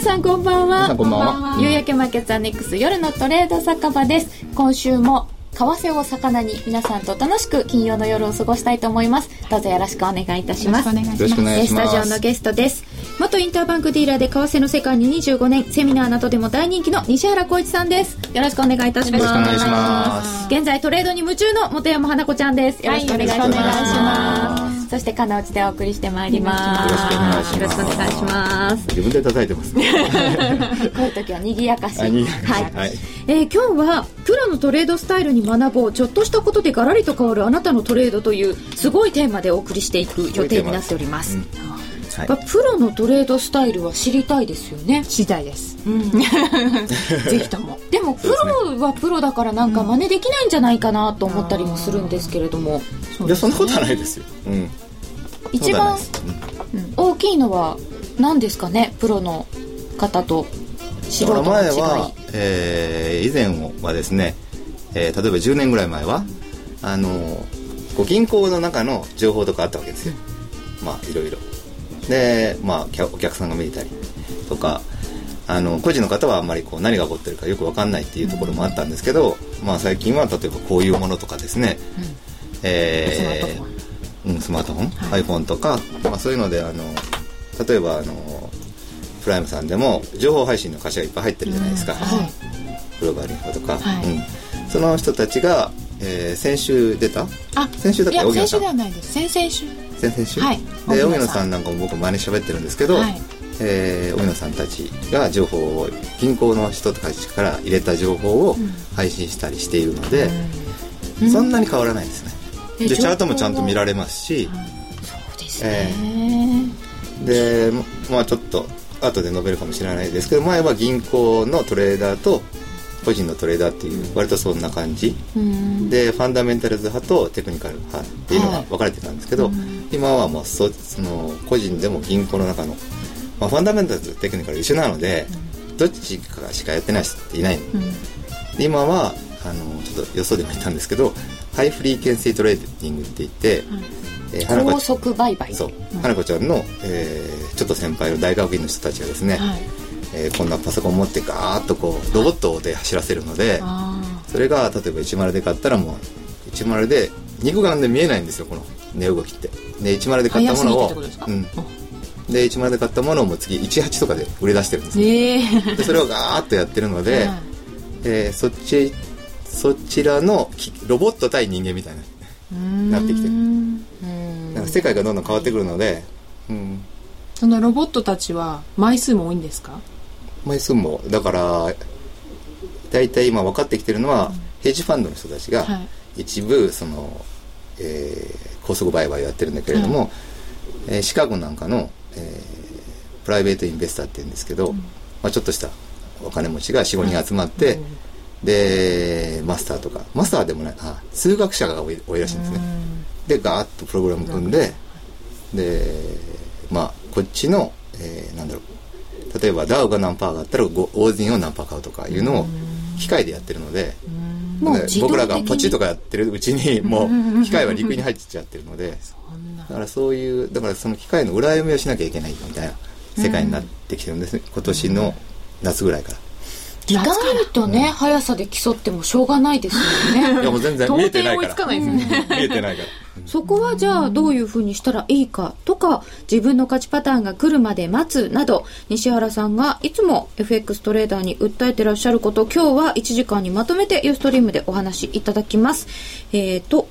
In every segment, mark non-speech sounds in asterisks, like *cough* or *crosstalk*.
皆さんこんばんは。こんばんは。夕焼けマーケットアネックス夜のトレード酒場です。今週も為替を魚に皆さんと楽しく金曜の夜を過ごしたいと思います。どうぞよろしくお願いいたします。よろしくお願いします。スタジオのゲストです。元インターバンクディーラーで為替の世界に25年セミナーなどでも大人気の西原浩一さんです。よろしくお願いいたします。現在トレードに夢中の本山花子ちゃんです。よろしくお願いします,、はいそして金内でお送りしてまいります。よろしくお願いします。よろしくお願いします。自分で叩いてますね。こういう時は賑やかし。はい、はい。えー今日はプロのトレードスタイルに学ぼう。ちょっとしたことでガラリと変わるあなたのトレードというすごいテーマでお送りしていく予定になっております。うん。やっぱプロのトレードスタイルは知りたいですよね、次第ですうん、ぜひとも。でもプロはプロだからなんか真似できないんじゃないかなと思ったりもするんですけれども、いやそんなことはないですよ。うん。一番大きいのは何ですかね？プロの方と素人の違い前は、えー以前はですね、えー例えば10年ぐらい前はあのこう銀行の中の情報とかあったわけですよ、まあいろいろ。でまあお客さんが見れたりとかあの個人の方はあんまりこう何が起こってるかよく分かんないっていうところもあったんですけど、まあ最近は例えばこういうものとかですね、えースマートフォン。うん、スマートフォン、iPhone とか、まあ、そういうのであの例えばあのプライムさんでも情報配信の会社がいっぱい入ってるじゃないですか、はい。グローバルインフォとか、はい。うん、その人たちが、えー先週出た？あ先週だっけ荻野さん。先週ではないです。先々週。先々週、はい。で荻野さんなんかも僕真似喋ってるんですけど、はいえー荻野さんたちが情報を銀行の人たちから入れた情報を配信したりしているので、そんなに変わらないですね、えでチャートもちゃんと見られますし、そうですね、でまあちょっと後で述べるかもしれないですけど前は銀行のトレーダーと個人のトレーダーっていう割とそんな感じ、うん。でファンダメンタルズ派とテクニカル派っていうのが分かれてたんですけど、今はもうそその個人でも銀行の中の、まあ、ファンダメンタルズとテクニカル一緒なので、どっちかしかやってない人っていないの、で今はあのちょっとよそでも言ったんですけど high frequency trading って言って、えー高速売買。そう、花子ちゃんの、えーちょっと先輩の大学院の人たちがですね、はい。えーこんなパソコンを持ってガーッとこうロボットで走らせるのであそれが例えば10で買ったらもう10で肉眼で見えないんですよこの値動きって。で10で買ったものを早すぎてってことですかうん、で10で買ったものをもう次18とかで売り出してるんですよええでそれをガーッとやってるので、えーそっちそちらのきロボット対人間みたいななってきてる。なんか世界がどんどん変わってくるので、うん、そのロボットたちは枚数も多いんですか？枚数もだから大体今分かってきてるのは、ヘッジファンドの人たちがはい。一部その、えー高速売買をやってるんだけれども、えーシカゴなんかの、えープライベートインベスターって言うんですけど、まあ、ちょっとしたお金持ちが45人集まって、でマスターとかマスターでもないあ数学者が多い多いらしいんですね、でガーッとプログラム組んででまあこっちの、えーなんだろう例えばダウが何パーがあったらごオーズインを何パー買うとかいうのを機械でやってるので、僕らがポチとかやってるうちにもう機械は陸に入っちゃってるのでだからそういうだからその機械の裏読みをしなきゃいけないみたいな世界になってきてるんですね、今年の夏ぐらいから。意外とね、速さで競ってもしょうがないですよね。いやもう全然到 *laughs* 見えてないから。底追いつかないですね。見えてないから。*laughs* そこはじゃあどういうふうにしたらいいかとか自分の勝ちパターンが来るまで待つなど西原さんがいつも FX トレーダーに訴えてらっしゃること今日は1時間にまとめてユーストリームでお話しいただきます。えーと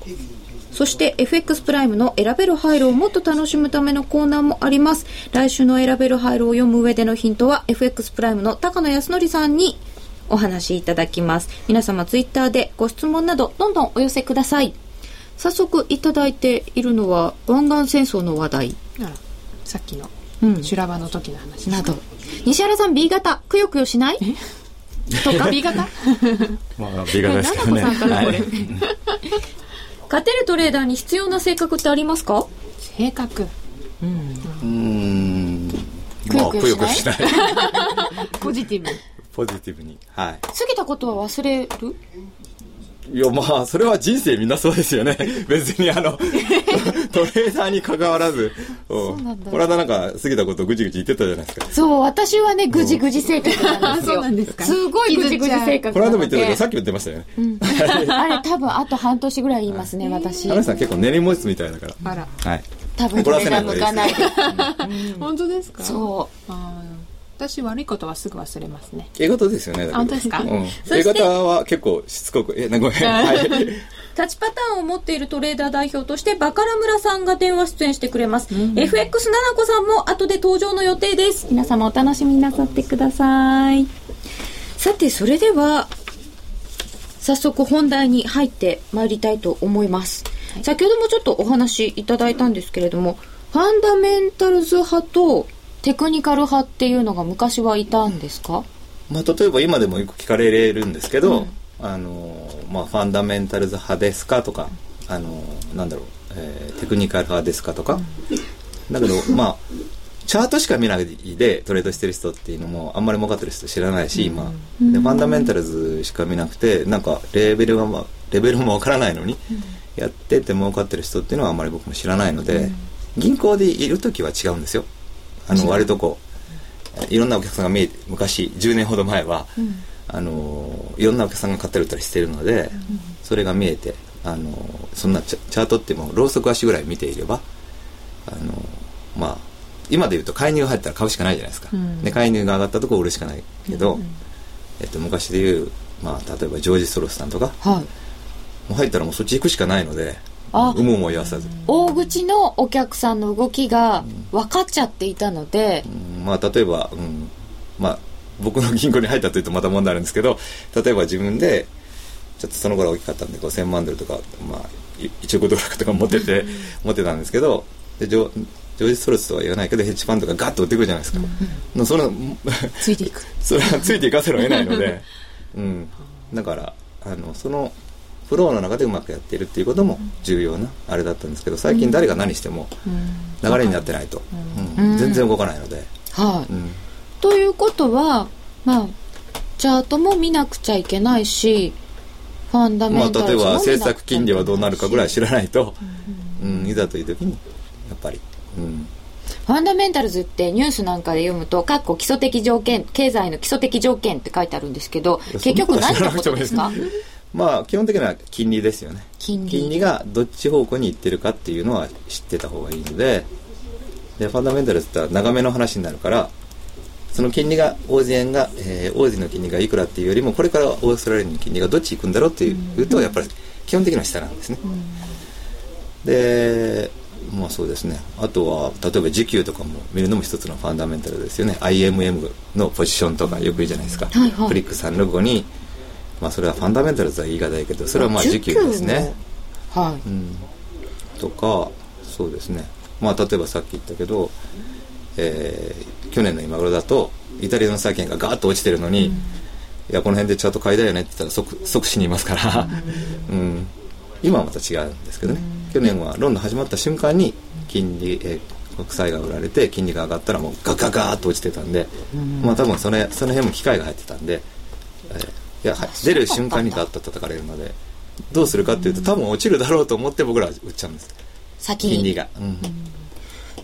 そして FX プライムの選べる配慮をもっと楽しむためのコーナーもあります。来週の選べる配慮を読む上でのヒントは FX プライムの高野康則さんにお話しいただきます。皆様ツイッターでご質問などどんどんお寄せください。早速いただいているのは湾岸戦争の話題。さっきのうん。修羅場の時の話。など。西原さん B 型。くよくよしない？とか？B 型？*laughs* まあ B 型ですけどね。からこ勝てるトレーダーに必要な性格ってありますか？性格。うーん。くよくよしないまあくよくよしない。*laughs* ポジティブ。ポジティブに。はい。過ぎたことは忘れる？いや、まあ、それは人生みんなそうですよね。*laughs* 別にあの、*laughs* トレーダーに関わらず、そうなんだこの間なんか過ぎたことぐちぐち言ってたじゃないですか。そう、私はね、ぐじぐじ性格なんですよ。そうなんですかすごいぐじぐじ性格この間も言ってたけど、なさっきも言ってましたよね。*laughs* あれ多分あと半年ぐらい言いますね、私。花さん結構練り持つみたいだから。あらはい。多分怒らせ手が向ない方がいいかないで。本当ですか？そう。私悪いことはすぐ忘れますね。A 型ですよね。本当ですか？うん。A 型は結構しつこく、え、なごめん。はい。*laughs* タッチパターンを持っているトレーダー代表としてバカラ村さんが電話出演してくれます、FX 七子さんも後で登場の予定です。皆様お楽しみなさってください。さてそれでは早速本題に入ってまいりたいと思います、先ほどもちょっとお話いただいたんですけれどもファンダメンタルズ派とテクニカル派っていうのが昔はいたんですか、まあ、例えば今でもよく聞かれるんですけど、あのまあ、ファンダメンタルズ派ですかとかあのなんだろう、えーテクニカル派ですかとか、だけどまあチャートしか見ないでトレードしてる人っていうのもあんまり儲かってる人知らないし今、でファンダメンタルズしか見なくてなんかレベルは、まあ、レベルもわからないのに、やってて儲かってる人っていうのはあんまり僕も知らないので、銀行でいる時は違うんですよあの割とこういろんなお客さんが見えて昔10年ほど前は、あのいろんなお客さんが買ったり売ったりしてるので、それが見えてあのそんなチャートってもうローソク足ぐらい見ていればあのまあ今で言うと介入が入ったら買うしかないじゃないですか、うん。で介入が上がったとこ売るしかないけど、えっと、昔で言う、まあ、例えばジョージ・ストロスさんとかはい。もう入ったらもうそっち行くしかないのであ有無も言わさず、大口のお客さんの動きが分かっちゃっていたので、うん。まあ例えば、うん、まあ僕の銀行に入ったというとまた問題あるんですけど例えば自分でちょっとその頃大きかったんで5000万ドルとか、まあ、い1億ドルとか持ってて持ってたんですけどでジョジョージ・ストロスとは言わないけどヘッジファンドがガッと売ってくるじゃないですか、のそのついていく。*laughs* それはついていかせるを得ないので、*laughs* うん、だからあのそのフローの中でうまくやっているっていうことも重要なあれだったんですけど最近誰が何しても流れになってないと、うん。うん。全然動かないので、はい、うん。ということはまあチャートも見なくちゃいけないしファンダメまあ、ンタルズも見な例えばくちゃいけないし。政策金利はどうなるかぐらい知らないと、うん。いざという時にやっぱり、うん、ファンダメンタルズってニュースなんかで読むと、かっこ基礎的条件、経済の基礎的条件って書いてあるんですけど、結局何のことです。かまあ基本的には金利ですよね。金利。がどっち方向に行ってるかっていうのは知ってた方がいいのででファンダメンタルズって長めの話になるからその金利がオージ円が、えー、オージの金利がいくらっていうよりもこれからオーストラリアの金利がどっち行くんだろうっていうとやっぱり基本的には下なんですね、でまあそうですね。あとは例えば時給とかも見るのも一つのファンダメンタルですよね。IMM のポジションとかよく言うじゃないですか、はいはい。クリック365にまあそれはファンダメンタルズは言い方だけどそれはまあ時給ですね。はい。うん。とかそうですね。まあ例えばさっき言ったけど、えー去年の今頃だとイタリアの債券がガーッと落ちてるのに、いやこの辺でチャート買いだよねって言ったら即即死にいますから、うん、今はまた違うんですけどね、去年はロンドン始まった瞬間に金利、えー国債が売られて金利が上がったらもうガガガーッと落ちてたんで、まあ多分そのその辺も機械が入ってたんで、えーいやは出る瞬間にガッと叩かれるので。どうするかっていうと多分落ちるだろうと思って僕らは売っちゃうんです。先に。金利が、うん。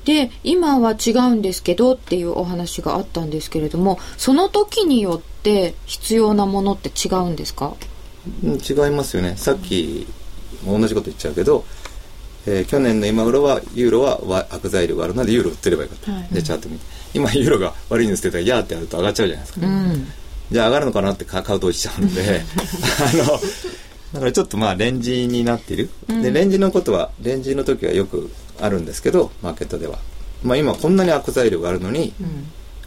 で、今は違うんですけどっていうお話があったんですけれども、その時によって必要なものって違うんですか？うん違いますよね。さっきも同じこと言っちゃうけど、えー去年の今頃はユーロはわ悪材料があるのでユーロ売ってればよかった、はい。でチャート見て。今ユーロが悪いニュース出たらやーってやると上がっちゃうじゃないですか、うん。じゃあ上がるのかなって買買うと落ちちゃうので。*laughs* あのだからちょっとまあレンジになっている、でレンジのことはレンジの時はよくあるんですけどマーケットでは、まあ、今こんなに悪材料があるのに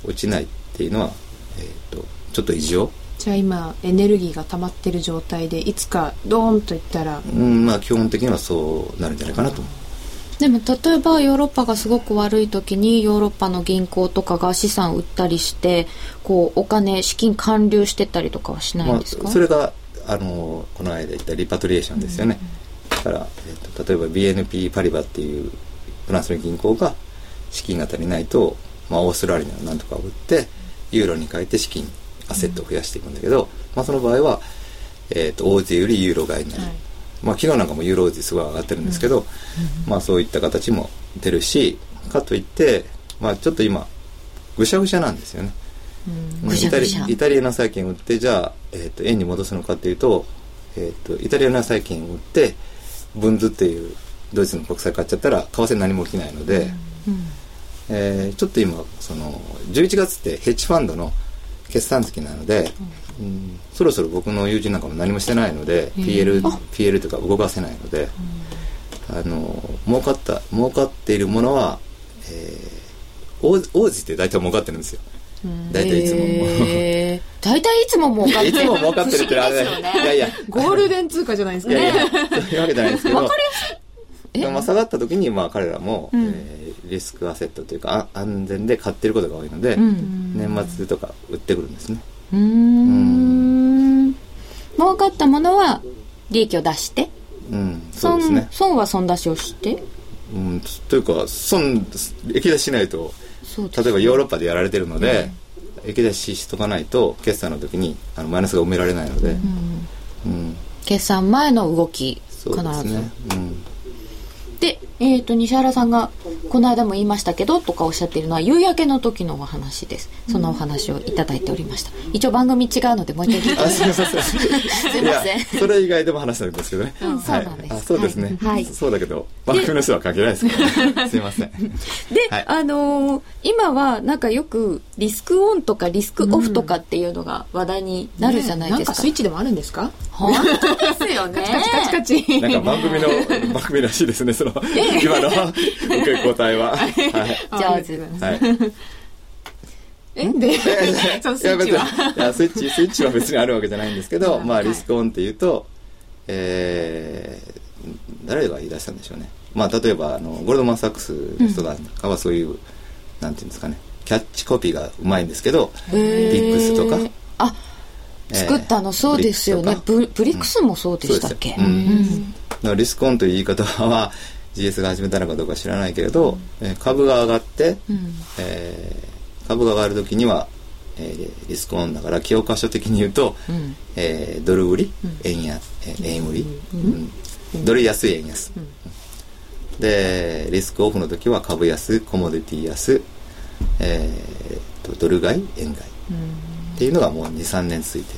落ちないっていうのは、えー、とちょっと異常。じゃあ今エネルギーが溜まってる状態でいつかドーンといったら。うんまあ基本的にはそうなるんじゃないかなと。思うでも例えばヨーロッパがすごく悪い時にヨーロッパの銀行とかが資産売ったりしてこうお金資金還流してったりとかはしないまあんですか、、それがあのこの間言ったリパトリエーションですよね、だから、えっと例えば BNP パリバっていうフランスの銀行が資金が足りないと、まあ、オーストラリアのなんとかを売ってユーロに変えて資金アセットを増やしていくんだけど、まあ、その場合は、えー、と大勢よりユーロ買いになる、はいまあ昨日なんかもユーロ勢すごい上がってるんですけど、まあそういった形も出るしかといってまあちょっと今ぐしゃぐしゃなんですよね、ぐしゃぐしゃ。イタリイタリアの債券を売ってじゃあ、えー、と円に戻すのかっていうと,、えー、とイタリアの債券を売ってブンズっていうドイツの国債買っちゃったら為替何も起きないので、えーちょっと今その11月ってヘッジファンドの決算月なので、うん。そろそろ僕の友人なんかも何もしてないので PL, PL とか動かせないので、あの儲かった儲かっているものは、えー、王王子って大体儲かってるんですよ。大体いつも、へー。*laughs* 大体いつも儲かっていつも儲かってるってあれ *laughs* ね。いやいや。ゴールデン通貨じゃないですかいやいや。ね。そういうわけじゃないですけど。*laughs* わかりやすい。でもまあ下がった時にまあ彼らも、えーリスクアセットというかあ安全で買ってることが多いので、ん。年末とか売ってくるんですねうーん。儲かったものは利益を出して。うん。そうです損ね。損は損出しをして。うん。というか損液出ししないとそうです例えばヨーロッパでやられてるので、液出ししとかないと決算の時にあのマイナスが埋められないので、うん。決算前の動きそう必ずですね、うん、で、えっ、と、西原さんが、この間も言いましたけど、とかおっしゃっているのは、夕焼けの時のお話です。そのお話をいただいておりました。一応番組違うので、もう一回聞いてあすいません。すいません。いやそれ以外でも話したんですけどね、うんそうなんですはい、あそうですね、はい。はいそうだけど番組の人は関係ないですから、ね、*laughs* すいません。で、はい。あのー今は、なんかよく、リスクオンとかリスクオフとかっていうのが話題になるじゃないですか。んかスイッチでもあるんですか？本当ですよね。カチカチカチ。なんか番組の番組らしいですねその今の受け答えは。はい。上手。はい。え？で、そのスイッチは？いや別にいやスイッチスイッチは別にあるわけじゃないんですけど、まあリスクオンっていうと、えー誰が言い出したんでしょうね。まあ例えばあのゴールドマン・サックスの人なんかはそういう、なんていうんですかねキャッチコピーがうまいんですけどビックスとか。あ、作ったのそうですよね。ブブリックスもそうでしたっけ、そうん。リスクオンという言い方は *laughs* GS が始めたのかどうか知らないけれど、えー株が上がって、えー株が上がる時には、えーリスクオンだから教科書的に言うと、えードル売り、円や、えー円売り、うん。ドル安円安、でリスクオフの時は株安コモディティ安、えーとドル買い円買い、っていうのがもう23年続いて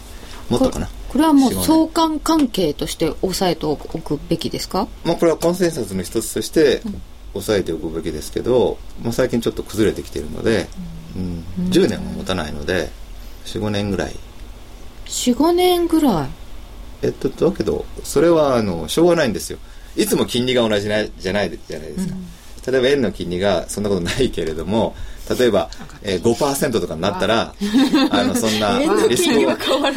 もっとかな。これはもう4-5年。相関関係として押さえておくべきですか？まあ、これはコンセンサスの一つとして抑えておくべきですけど、まあ、最近ちょっと崩れてきてるので、うん。10年も持たないので45年ぐらい。45年ぐらい？えっとだけどそれはあのしょうがないんですよ。いつも金利が同じなじゃないじゃないですか、例えば円の金利がそんなことないけれども例えば、えー、5%とかになったらあ。のそんな *laughs* リスクオン、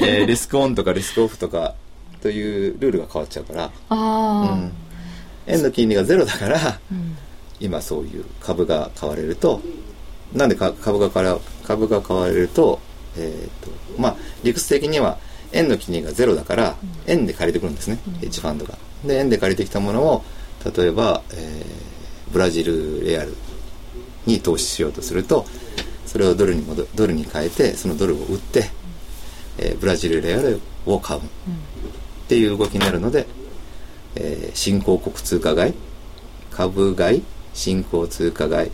えーリスクオンとかリスクオフとかというルールが変わっちゃうからああ、うん。円の金利がゼロだから、今そういう株が買われるとなんでか株が買わ株が買われると,、えーとまあ、理屈的には円の金利がゼロだから円で借りてくるんですね、ヘッジファンドが。で円で借りてきたものを例えば、えーブラジルレアルに投資しようとするとそれをドルに戻ドルに変えてそのドルを売って、えーブラジルレアルを買う。っていう動きになるので、えー新興国通貨買い株買い新興通貨買い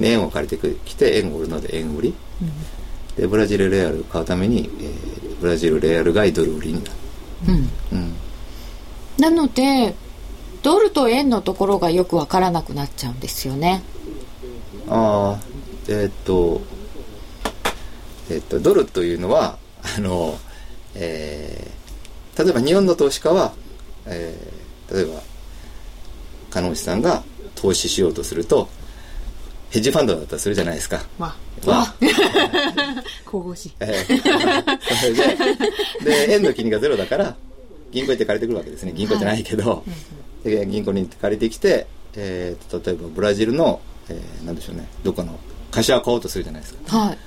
で円を借りてきて円を売るので円売り、でブラジルレアルを買うために、えーブラジルレアル買いドル売りになる、うん。なのでドルと円のところがよくわからなくなっちゃうんですよねああえーっとえーっとドルというのはあの、えー例えば日本の投資家は、えー例えば加納内さんが投資しようとするとヘッジファンドだったらするじゃないですか。わ、わ *laughs* 神々しい。えー。*laughs* それでで円の金利がゼロだから銀行行って借りてくるわけですね。銀行じゃないけど、で銀行に行って借りてきて、えー例えばブラジルの、えーなんでしょうね。どっかの会社を買おうとするじゃないですか。はい。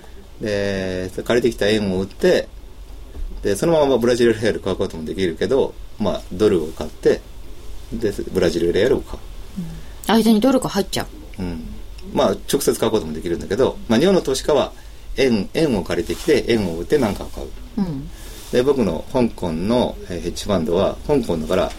で借りてきた円を売ってでそのままブラジルレアル買うこともできるけど、まあ、ドルを買ってでブラジルレアルを買間にドルが入っちゃう。う、うん、まあ直接買うこともできるんだけど、まあ、日本の投資家は円円を借りてきて円を売って何かを買う。うん。で僕の香港のえーヘッジファンドは香港だから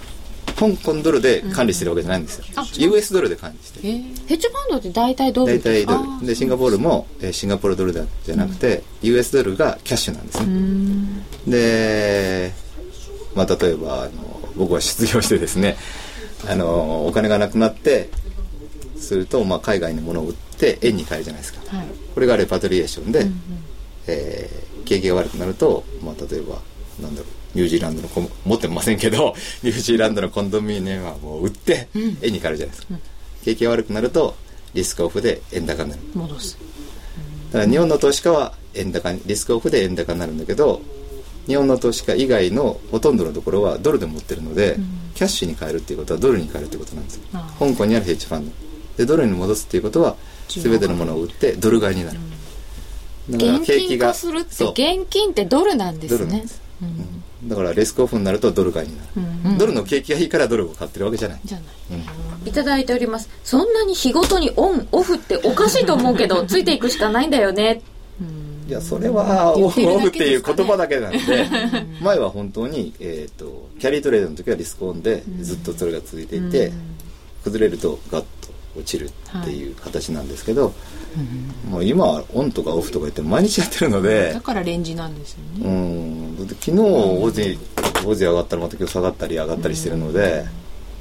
香港ドルで管理してるわけじゃないんですよ、US ドルで管理してる。えー。ヘッジファンドって大体ドル大体ドあルでシンガポールも、えーシンガポールドルだじゃなくて、US ドルがキャッシュなんですね。で、まあ、例えばあの僕は失業してですねあのお金がなくなってすると、まあ、海外のものを売って円に変えるじゃないですか。はい。これがレパトリエーションで、えー景気が悪くなると、まあ、例えばなんだろうニュージーランドの持ってませんけどニュージーランドのコンドミニアムはもう売って円に変えるじゃないですか、景気が悪くなるとリスクオフで円高になる。戻す。だから日本の投資家は円高にリスクオフで円高になるんだけど日本の投資家以外のほとんどのところはドルで持ってるので、キャッシュに変えるっていうことはドルに変えるってことなんですよあ香港にあるヘッジファンド。でドルに戻すっていうことは全てのものを売ってドル買いになる、だから現金化するって現金ってドルなんですね。ドルなんです、うんだからリスクオフになるとドル買いになる、ドルの景気がいいからドルを買ってるわけじゃない、じゃない。いただいております。そんなに日ごとにオンオフっておかしいと思うけど *laughs* ついていくしかないんだよね。いやそれはオフオフっていう言葉だけなんで *laughs* 前は本当に、えー、とキャリートレードの時はリスクオンでずっとそれが続いていて、崩れるとガッと落ちるっていう形なんですけど、もう今はオンとかオフとか言って毎日やってるので。だからレンジなんですよね。うん。昨日大勢大勢上がったらまた今日下がったり上がったりしてるので、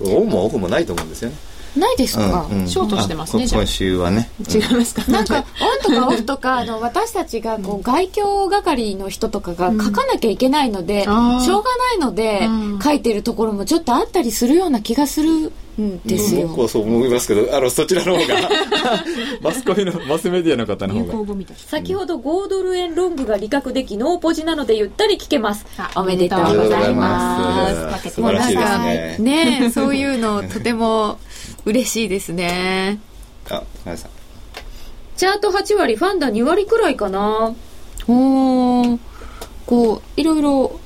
オンもオフもないと思うんですよね。ないですか、うんうん。ショートしてますねじゃあ。あこ今週はね、うん違いますか？なんか、*laughs* オンとかオフとか、あの、私たちが、こう、外境係の人とかが書かなきゃいけないので、しょうがないのでうん、書いてるところもちょっとあったりするような気がするんですよ。僕はそう思いますけどあのそちらの方が。*laughs* マスコミのマスメディアの方の流方が。先ほど5ドル円ロングが利確できノーポジなのでゆったり聞けます。あ。おめでとうございます。ます。素晴らしいですね。ねそういうのとても嬉しいですね。あごめんなさい。チャート8割、ファンダ2割くらいかな。おー。こう、いろいろ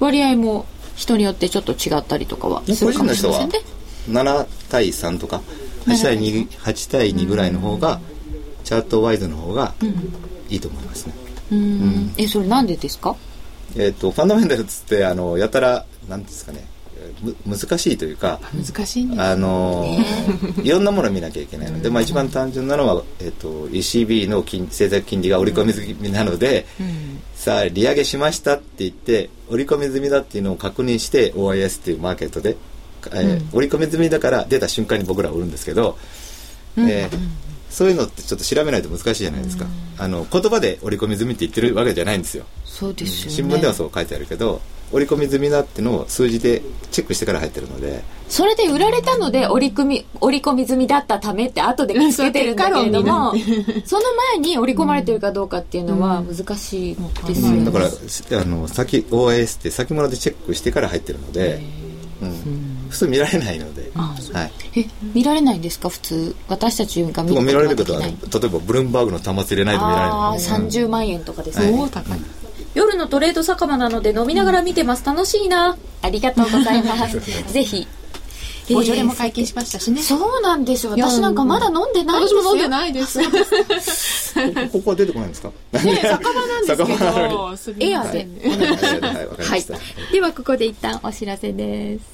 割合も人によってちょっと違ったりとかはす個るかもしれませんね。7対3とか8対 2, 8対2ぐらいの方がチャートワイズの方がいいと思いますね、うん。え、それなんでですか？えっ、とファンダメンタルっつってあのやたらなんですかね。む難しいというか難しいね。あの *laughs* いろんなものを見なきゃいけないので、まあ、一番単純なのは、えっと ECB の金政策金利が織り込み済みなので、さあ利上げしましたって言って織り込み済みだっていうのを確認して OIS っていうマーケットで、えー織り込み済みだから出た瞬間に僕らは売るんですけど、えーそういうのってちょっと調べないと難しいじゃないですか、あの言葉で織り込み済みって言ってるわけじゃないんですよそうですよね。新聞ではそう書いてあるけど織り込み済みだっていうのを数字でチェックしてから入ってるので。それで売られたので織り込み、織り込み済みだったためって後でつけてるんだけれども、その前に織り込まれてるかどうかっていうのは難しいですよね。だからあの先 OIS って先物でチェックしてから入ってるので、うん。普通見られないので、はい、え、見られないんですか？普通。私たちが見でも見られるここととは。例えばブルームバーグの端末入れないと見られああないー、30万円とかですはい。ね。おお高い夜のトレード酒場なので飲みながら見てます。楽しいな。ありがとうございます。*laughs* ぜひ。ボジョレも解禁しましたしねそうなんですよ。私なんかまだ飲んでないんですよ。私も飲んでないですね *laughs* ここは出てこないんですか？酒場なんですけどすみませんねはい。では、ここで一旦お知らせです。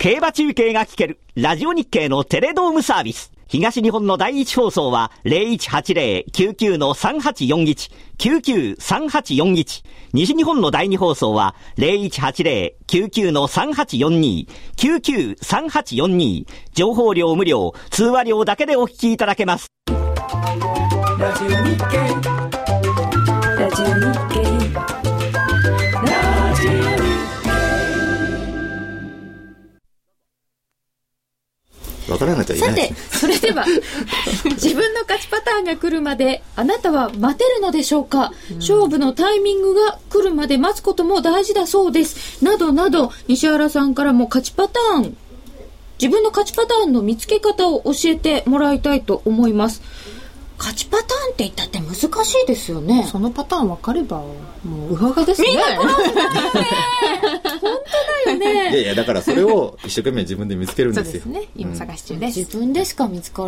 競馬中継が聞ける、ラジオ日経のテレドームサービス。東日本の第一放送は0180-99-3841、99-3841。西日本の第二放送は0180-99-3842、99-3842。情報量無料、通話料だけでお聞きいただけます。わからないとはいさてないですね。、それでは、*laughs* 自分の勝ちパターンが来るまで、あなたは待てるのでしょうか、勝負のタイミングが来るまで待つことも大事だそうです。などなど、西原さんからも勝ちパターン、自分の勝ちパターンの見つけ方を教えてもらいたいと思います。勝ちパターンって言ったって難しいですよね。そのパターン分かればもうウハウハですねだよいや *laughs* ね。いや、だからそれを一生懸命自分で見つけるんそうですよ。ですね。今探し中です、自分でしか見つか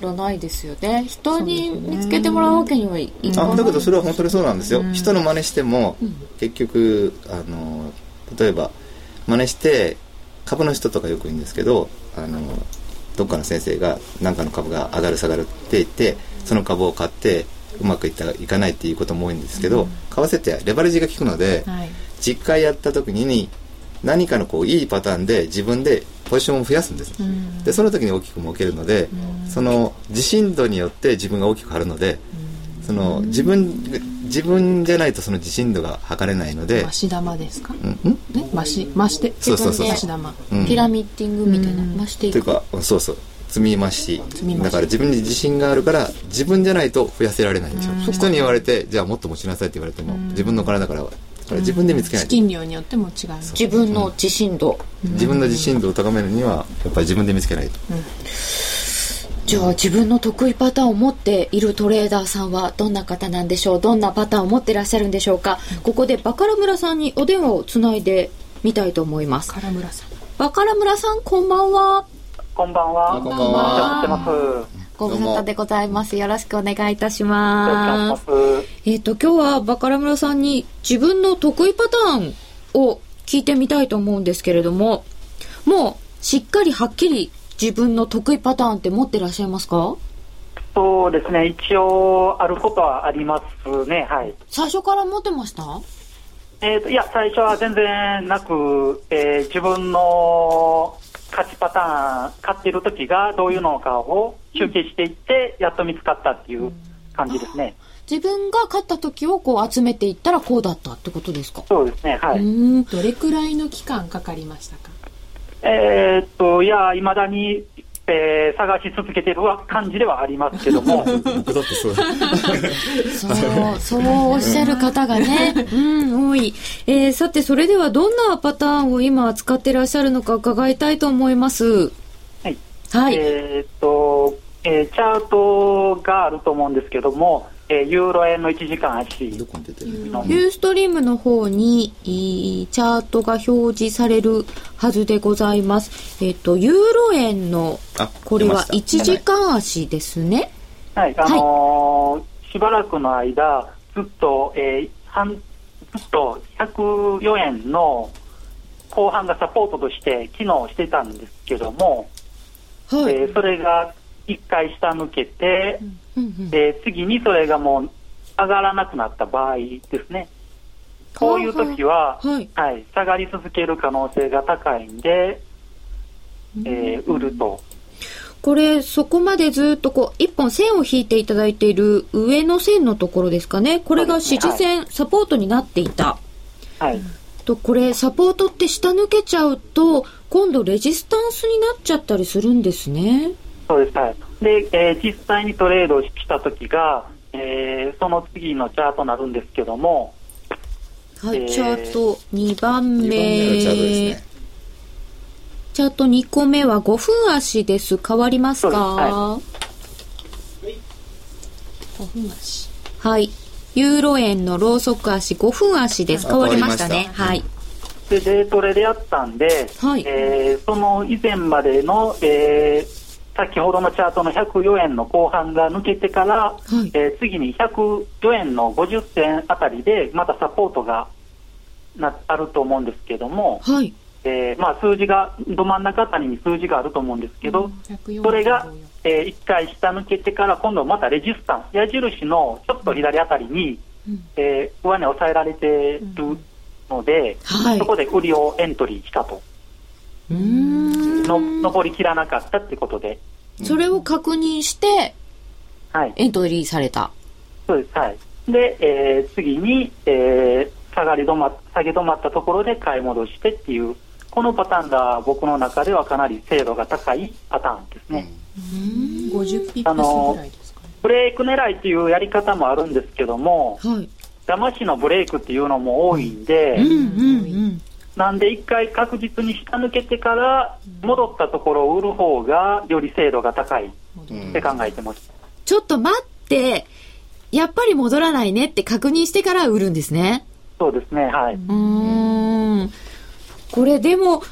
らないですよね。人に見つけてもらうわけにはいかない。あだけどそれは本当にそうなんですよ、人の真似しても、結局あの例えば真似して株の人とかよく言うんですけどあのどっかの先生が何かの株が上がる下がるって言ってその株を買ってうまくいったいかないっていうことも多いんですけど、為替ってレバレッジが効くので、はい。実回やった時に何かのこういいパターンで自分でポジションを増やすんです、でその時に大きく儲けるので、その自信度によって自分が大きく張るので、その自分自分じゃないとその自信度が測れないので増、し玉ですか、うんん？ね増し増してそうそうそう増し玉。うん。ピラミッティングみたいな、増していく。というかそう。そう積み増し。だから自分に自信があるから自分じゃないと増やせられないんですよ。人に言われてじゃあもっと持ちなさいって言われても自分の体からはだから自分で見つけないと。資金量によっても違う。自分の自信度。自分の自信度を高めるにはやっぱり自分で見つけないと。じゃあ自分の得意パターンを持っているトレーダーさんはどんな方なんでしょう？どんなパターンを持ってらっしゃるんでしょうか？ここでバカラ村さんにお電話をつないでみたいと思います。唐村さん。バカラ村さんこんばんは。こんばんは。こんばんはご無沙汰でございます。よろしくお願いいたします。えっ、と、今日はバカラ村さんに自分の得意パターンを聞いてみたいと思うんですけれども、もうしっかりはっきり自分の得意パターンって持ってらっしゃいますか？そうですね、一応あることはありますね、はい。最初から持ってました？えーと、いや、最初は全然なく、えー自分の勝ちパターン、勝っている時がどういうのかを集計していって、やっと見つかったっていう感じですね。自分が勝った時をこう集めていったらこうだったってことですか？そうですね、はうい。どれくらいの期間かかりましたか？えーっと、いや、いまだに、えー探し続けてる感じではありますけども、僕 *laughs* だってそうそう、そうおっしゃる方がね、うん、多い。えーさて、それではどんなパターンを今使ってらっしゃるのか伺いたいと思います。はい。はい。えーっと、えーチャートがあると思うんですけども、えーユーロ円の1時間足ユーストリームの方に、いいチャートが表示されるはずでございます。えっ、と、ユーロ円のあ、これは出ました1時間足ですね。はい、あのーしばらくの間、ずっと、えー半ずっと104円の後半がサポートとして機能してたんですけども、はい。えーそれが1回下抜けて、うんうんで次にそれがもう上がらなくなった場合ですね。こういう時は、はい。はい、下がり続ける可能性が高いんで、えー売ると。これ、そこまでずっとこう、一本線を引いていただいている上の線のところですかね。これが支持線、サポートになっていた。はい。と、これ、サポートって下抜けちゃうと、今度レジスタンスになっちゃったりするんですね。そうです。はい。で、えー実際にトレードした時が、えーその次のチャートになるんですけども、はい、えーチャート2番目。2番目のチャートですねチャート2個目は5分足です。変わりますか？は5分足い。ユーロ円のローソク足5分足です。あ変わりましたね。たはい。で、デートレでやったんで、はいえーその以前までの、えー先ほどのチャートの104円の後半が抜けてから、い。えー次に104円の50銭あたりでまたサポートがなあると思うんですけども、はい。えーまあ、数字がど真ん中あたりに数字があると思うんですけど、それが、え1回下抜けてから今度またレジスタンス矢印のちょっと左あたりに、えー上値抑えられてるので、はい。そこで売りをエントリーしたと。うーん。の上りきらなかったってことで、それを確認して、はい、エントリーされた。そうです、はい。で、えー次に、えー下がり止ま、下げ止まったところで買い戻してっていうこのパターンが僕の中ではかなり精度が高いパターンですね。50ピップスぐらいですかね。ブレイク狙いっていうやり方もあるんですけども、はい。騙しのブレイクっていうのも多いんで、うんうんうん。なんで一回確実に下抜けてから戻ったところを売る方がより精度が高いって考えてます。ちょっと待って、やっぱり戻らないねって確認してから売るんですね。そうですね、はい。うーん。これでも、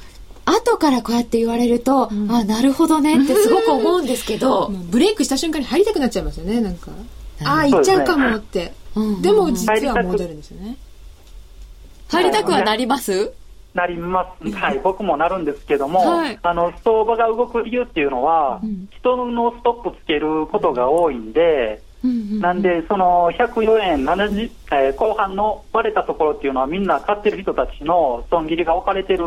後からこうやって言われると、あ、なるほどねってすごく思うんですけど、*laughs* ブレイクした瞬間に入りたくなっちゃいますよね、なんか。ああ、行っちゃうかもって。うんでも実は戻るんですよね。入りたくはなります？なります。はい、僕もなるんですけども、はいあの、相場が動く理由っていうのは、人のストップつけることが多いんで、なんで、その104円70、えー後半の割れたところっていうのはみんな買ってる人たちの損切りが置かれてる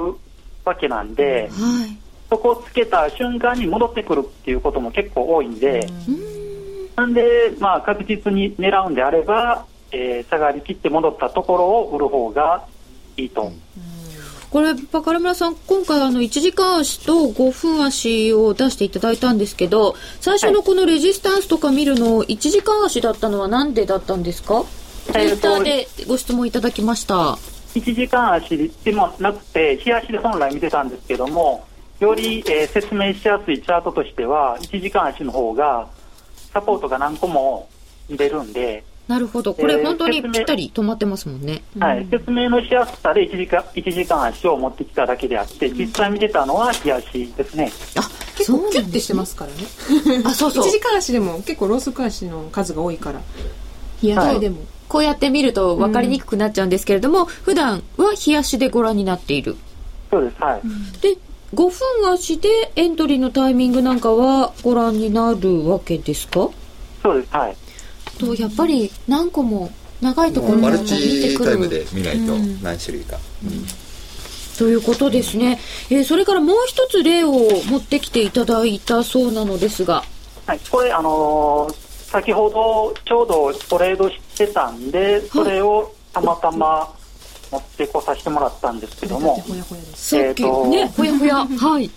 わけなんで、はい。そこをつけた瞬間に戻ってくるっていうことも結構多いんで、なんで、まあ、確実に狙うんであれば、えー下がりきって戻ったところを売る方がいいと。これ、バカラ村さん、今回あの、1時間足と5分足を出していただいたんですけど、最初のこのレジスタンスとか見るの、1時間足だったのはなんでだったんですか？ツイえーとッターでご質問いただきました。1時間足でもなくて、日足で本来見てたんですけども、より、えー説明しやすいチャートとしては、1時間足の方が、サポートが何個も見れるんで、なるほど。これえー本当にぴったり止まってますもんね。はい、説明のしやすさで1時間 ,1 時間足を持ってきただけであって、実際見てたのは日足ですね。あ、結構キュッてしてますからね。*laughs* あ、そうそう1。時間足でも結構ローソク足の数が多いから。日焼けでも。こうやって見ると分かりにくくなっちゃうんですけれども、普段は日足でご覧になっている。そうです、はい。で、5分足でエントリーのタイミングなんかはご覧になるわけですか？そうです、はい。と、やっぱり何個も長いところマルチタイムるで見ないと何種類か、ということですね。えーそれからもう一つ例を持ってきていただいたそうなのですが。はい、これ、あのー先ほどちょうどトレードしてたんで、それをたまたま持ってこさせてもらったんですけども、ほやほやです。さっき、ね、ほやほや。はい。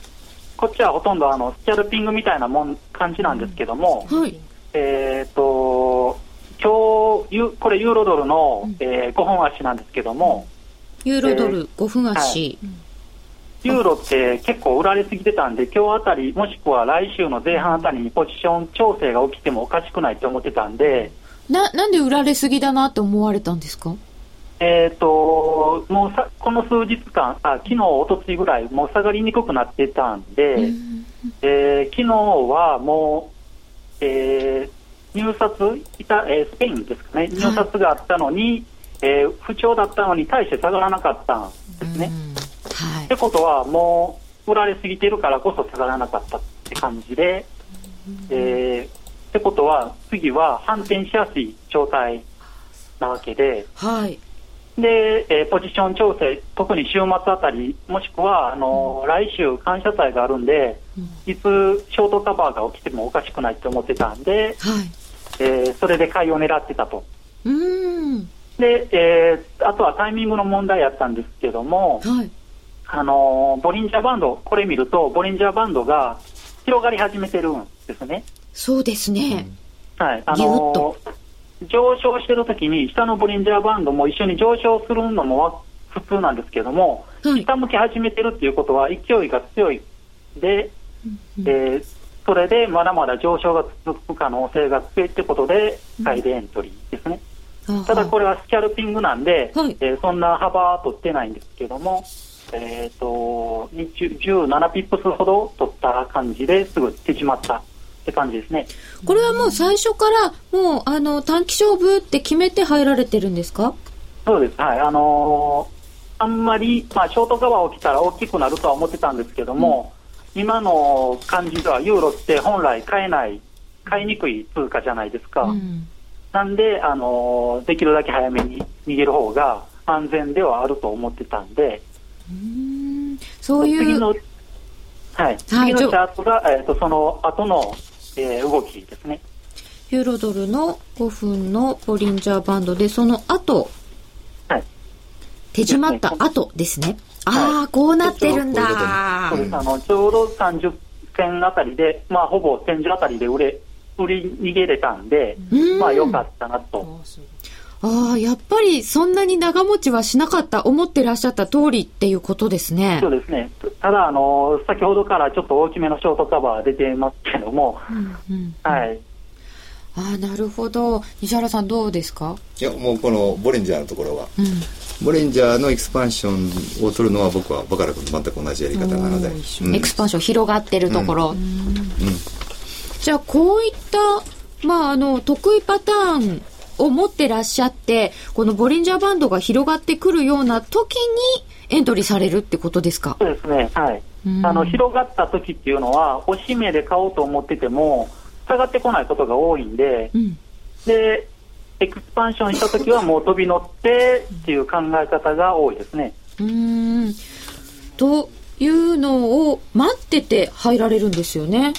こっちはほとんどあのスキャルピングみたいなもん感じなんですけども、はい。えっ、と、今日、ユこれユーロドルの、えー5本足なんですけども、ユーロドル5分足。ユーロって結構売られすぎてたんで、今日あたり、もしくは来週の前半あたりにポジション調整が起きてもおかしくないと思ってたんで、な、なんで売られすぎだなって思われたんですか？えっ、と、もうさ、この数日間、あ、昨日、おとついぐらい、もう下がりにくくなってたんで、えー昨日はもう、えー入札いた、えースペインですかね、入札があったのに、えー不調だったのに対して下がらなかったんですね。はいっ。てことは、もう売られすぎてるからこそ下がらなかったって感じで、えーってことは、次は反転しやすい状態なわけで、はい。で、えーポジション調整、特に週末あたり、もしくは、あのー来週感謝祭があるんで、いつショートカバーが起きてもおかしくないと思ってたんで、はい。えーそれで買いを狙ってたと。うーん。で、えーあとはタイミングの問題やったんですけども、はい。あのーボリンジャーバンド、これ見ると、ボリンジャーバンドが広がり始めてるんですね。そうですね。はい。あぎゅっの上昇してるときに、下のボリンジャーバンドも一緒に上昇するのもわ普通なんですけども、はい。下向き始めてるっていうことは、勢いが強いで、えーそれでまだまだ上昇が続く可能性が強いってことで、買いでエントリーですね。ただこれはスキャルピングなんで、はい。えーそんな幅は取ってないんですけども、えっ、と、20 17ピップスほど取った感じですぐ手締まったって感じですね。これはもう最初から、もう、あの、短期勝負って決めて入られてるんですか？そうです。はい。あのーあんまり、まあ、ショートカバー起きたら大きくなるとは思ってたんですけども、今の感じではユーロって本来買えない、買いにくい通貨じゃないですか。うん。なんで、あのーできるだけ早めに逃げる方が安全ではあると思ってたんで、そういう、次の、はい、次のチャートが、えー、とその後の、えー動きですね。ユーロドルの5分のボリンジャーバンドで、その後、はい。手締まった後ですね。ああ、こうなってるんだ。そうです。あの、ちょうど30銭あたりで、まあ、ほぼ天井あたりで売れ、売り逃げれたんで、うんまあ、良かったなと。ああ、やっぱりそんなに長持ちはしなかった、思ってらっしゃった通りっていうことですねそ。うですね。ただ、あの、先ほどからちょっと大きめのショートカバー出てますけども、はい。ああ、なるほど。西原さんどうですか？いやもうこのボリンジャーのところは、ボリンジャーの expansion を取るのは僕はバカラ君と全く同じやり方なので、うん ex pansion 広がってるところ。じゃあ、こういった、まあ、あの、得意パターンを持ってらっしゃって、このボリンジャーバンドが広がってくるような時にエントリーされるってことですか？そうですね。はい。あの、広がった時っていうのは、押し目で買おうと思ってても、下がってこないことが多いんで、んで、エクスパンションした時はもう飛び乗ってっていう考え方が多いですね。うーん。というのを待ってて入られるんですよね。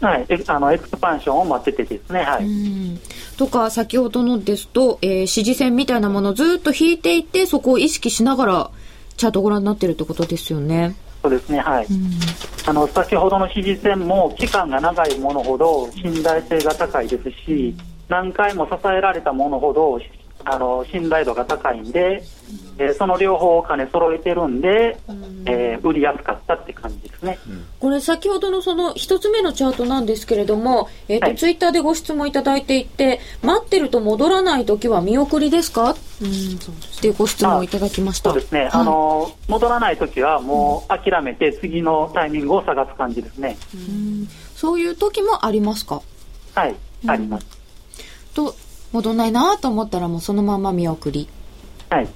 はい。えあの、エクスパンションを待っててですね。はい。うんとか、先ほどのですと、えー指示線みたいなものをずっと引いていて、そこを意識しながら、チャートご覧になってるってことですよね。そうですね。はい。あの、先ほどの指示線も期間が長いものほど信頼性が高いですし、何回も支えられたものほど、あの、信頼度が高いんで、えーその両方を兼ね揃えてるんで、えー売りやすかったって感じですね。これ先ほどのその一つ目のチャートなんですけれども、えっ、と、はいツイッターでご質問いただいていて、待ってると戻らない時は見送りですか？っていうご質問をいただきました。そうですね。はいあの、戻らないときはもう諦めて次のタイミングを探す感じですね。そういう時もありますか？はい。あります。と、戻んないなと思ったらもうそのまま見送り。はい。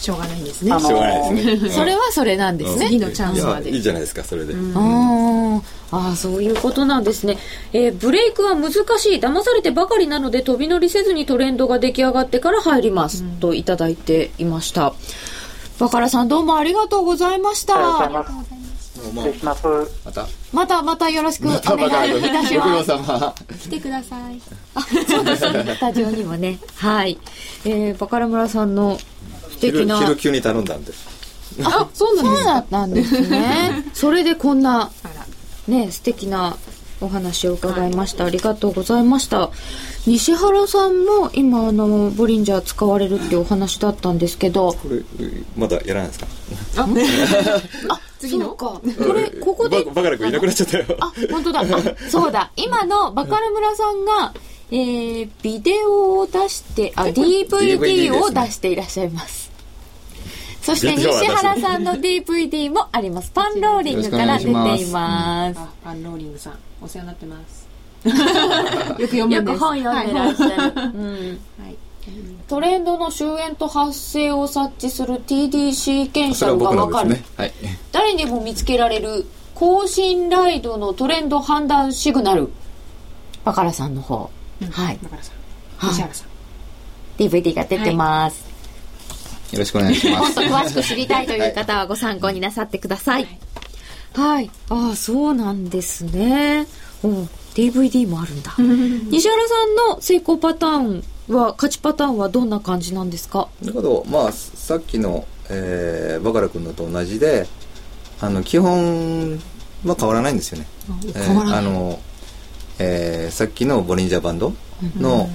しょうがないんですねあのしょうがないですねそれはそれなんですね。次のチャンいスまでやいいじゃないですかそれで、あーあー、そういうことなんですね。えーブレイクは難しい。騙されてばかりなので飛び乗りせずにトレンドが出来上がってから入ります。といただいていました。バカラさんどうもありがとうございましありがとうございた。ます。失礼します。またまたまたよろしくお願いい君たしご苦労ます。様来てください *laughs* そうですね。スタジオにもね。はい。えー、バカラ村さんの素敵昼な。昼急に頼んだんであそうなんですそうだったんですね。*laughs* それでこんなね、素敵なお話を伺いました。ありがとうございました。西原さんも今、あの、ボリンジャー使われるっていうお話だったんですけど、これまだやらないですか？次の？そうか。これ、ここで？バ、バカラ君いなくなっちゃったよ。あ、本当だ。あ、そうだ。今のバカラ村さんが、えー、ビデオを出して、あ、DVD をですね。出していらっしゃいます。そして西原さんの DVD もありま *laughs* す。パンローリングから出ています。あファンローリングさん。お世話になってます。*laughs* よく読むんです。よく本読んでらっしゃる。うん。はいトレンドの終焉と発生を察知する TD 検証がわかる、ねはい。誰にも見つけられる高信頼度のトレンド判断シグナル。バカラさんの方、はい。だからさはい。西原さん。DVD が出てます、よろしくお願いします。もっと詳しく知りたいという方はご参考になさってください。はい、ああそうなんですね。お DVD もあるんだ。*laughs* 西原さんの成功パターンは勝ちパターンはどんな感じなんですか？だけどまあさっきの、えーバカラ君のと同じであの基本は変わらないんですよね、えー変わらない。あの、えーさっきのボリンジャーバンドの、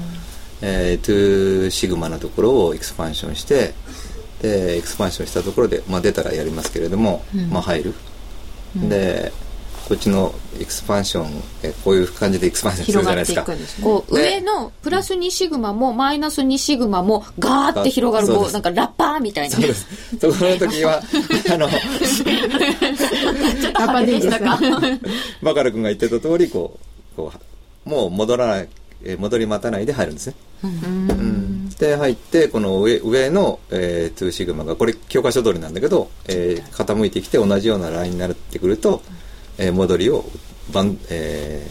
えー、 two sigma のところを expansion してで expansion したところで、まあ、出たらやりますけれども、まあ、入る、でこっちの expansion、えーこういう感じで expansion するじゃないですか。こう、で上のプラス2シグマもマイナス2シグマもガーって広がる、こう、なんかラッパーみたいな。そうです。そこの時は *laughs* あのパパでいいですか？バカラ君が言ってた通りこうこうもう戻らない、えー戻り待たないで入るんですね、うん。で入ってこの上上の、えー、2シグマがこれ教科書通りなんだけど、えー傾いてきて同じようなラインになってくると、えー戻りをバン,、え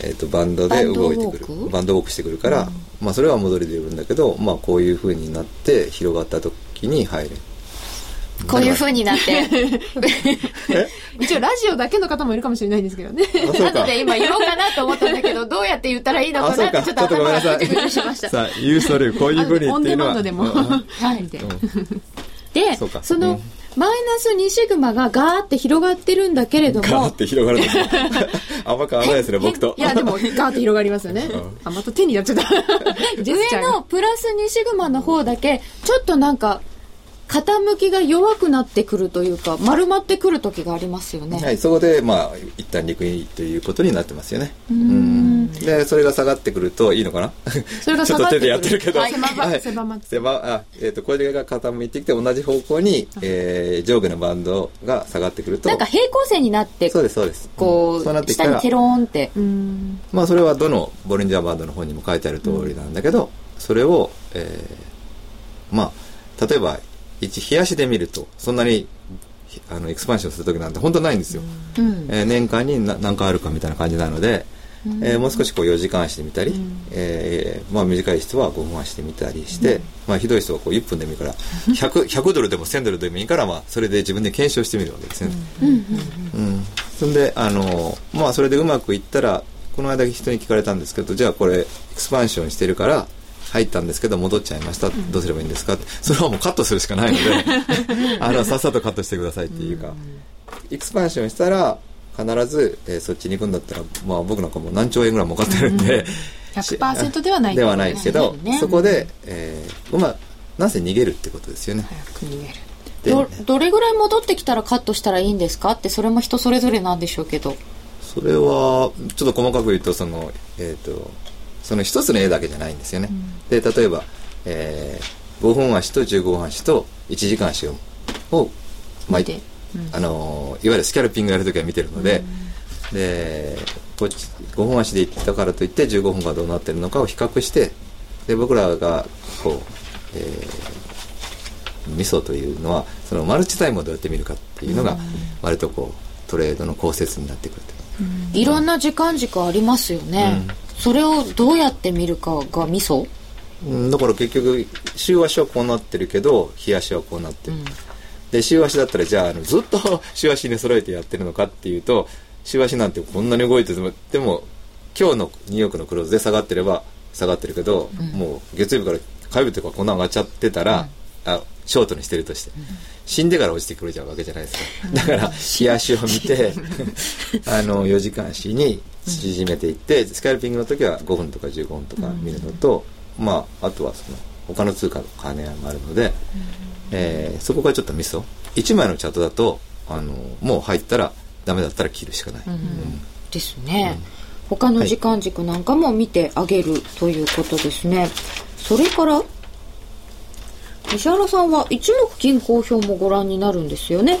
ーえーとバンドで動いてくる。バンドウォークしてくるから、まあ、それは戻りで売るんだけど、まあ、こういう風になって広がった時に入るこういう風になって。*laughs* *laughs* 一応ラジオだけの方もいるかもしれないんですけどね。あそうか。後で今言おうかなと思ったんだけど、どうやって言ったらいいのかなってちょっとかちょっとごめんなさい。頭がぐちゃぐちゃしました。さあ言うそれこういう風にオンデっていうのは。マンドでも。うん。はい。みたいなその、うんマイナス2シグマがガーって広がってるんだけれども。ガーって広がるんですよあんま変わらないですね僕と。いやでもガーッと広がりますよね、あまた手になっちゃった。*laughs* 上のプラス2シグマの方だけちょっとなんか傾きが弱くなってくるというか丸まってくる時がありますよね、はい、そこで、まあ、一旦陸にということになってますよね。うんで、それが下がってくるといいのかな？それがちょっと手で下がってくるやってるけど。はい狭まはい。狭まって。狭あ、えっ、と、これが傾いてきて同じ方向に、えー上下のバンドが下がってくると。なんか平行線になってそうです、そうです。こうそうなってきたら下にテ、ローンって。うん。まあ、それはどのボリンジャーバンドの方にも書いてある通りなんだけど、それを、えーまあ、例えば、一、冷やしで見ると、そんなに、ひあの、エクスパンションするときなんて本当ないんですよ。うん。えー年間にな何回あるかみたいな感じなので、えーもう少しこう4時間してみたり、えーまあ、短い人は5分はしてみたりして、まあ、ひどい人はこう1分でもいいから 100, 100ドルでも1000ドルでもいいから、まあ、それで自分で検証してみるわけですね。うん。そんで、あのーまあ、それでうまくいったらこの間人に聞かれたんですけどじゃあこれエクスパンションしてるから入ったんですけど戻っちゃいました、どうすればいいんですか？ってそれはもうカットするしかないので。*laughs* あのさっさとカットしてくださいっていうか、エクスパンションしたら必ず、えーそっちに行くんだったら、まあ、僕なんかもう何兆円ぐらい儲かってるんで、*laughs* 100%ではない。ではないけど、ね。そこで、えー、まあなんせ逃げるってことですよね。早く逃げる。でどどれぐらい戻ってきたらカットしたらいいんですか？ってそれも人それぞれなんでしょうけど。それはちょっと細かく言うとその、えー、とその一つの絵だけじゃないんですよね。で例えば、えー、5分足と15分足と1時間足を、まああのーいわゆるスキャルピングやるときは見てるので、でこっち5分足で行ったからといって15分がどうなってるのかを比較してで僕らがこう、えー、ミソというのはそのマルチタイムをどうやって見るかっていうのが割とこうトレードの構成になってくるといろんな時間軸ありますよね、それをどうやって見るかがミソ？うん。だから結局週足はこうなってるけど日足はこうなってる、で週足だったらじゃああのずっと *laughs* 週足に揃えてやってるのかっていうと週足なんてこんなに動いててもでも今日のニューヨークのクローズで下がってれば下がってるけど、もう月曜日から火曜日とかこんな上がっちゃってたら、あショートにしてるとして、死んでから落ちてくれちゃうわけじゃないです。かだから日足を見て *laughs* あの4時間足に縮めていって、スキャルピングの時は5分とか15分とか見るのと、まああとはその他の通貨の兼ね合いもあるので、えーそこがちょっとミソ1枚のチャートだとあのもう入ったらダメだったら切るしかない、ですね、他の時間軸なんかも見てあげるということですね、それから石原さんは一目均衡表もご覧になるんですよね。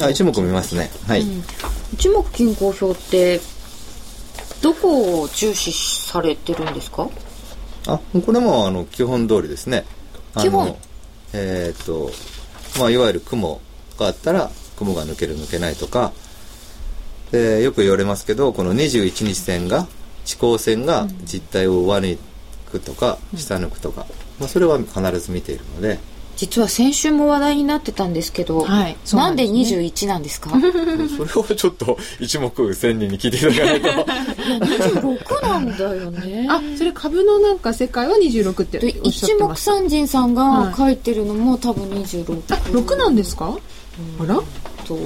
あ一目見ますね。はい、一目均衡表ってどこを重視されてるんですか？あこれもあの基本通りですね。基本えっ、とまあいわゆる雲があったら雲が抜ける抜けないとかでよく言われますけどこの21日線が地高線が実態を上抜くとか、下抜くとか、まあ、それは必ず見ているので実は先週も話題になってたんですけど、はいなでなんんですね21なんですか？*laughs* それはちょっと一目千人に聞いていただかないと。26なんだよね。あそれ株のなんか世界は26ってっしゃっ一目てました。散人さんがはい。書いてるのも多分26あ6なんですか？あら？と。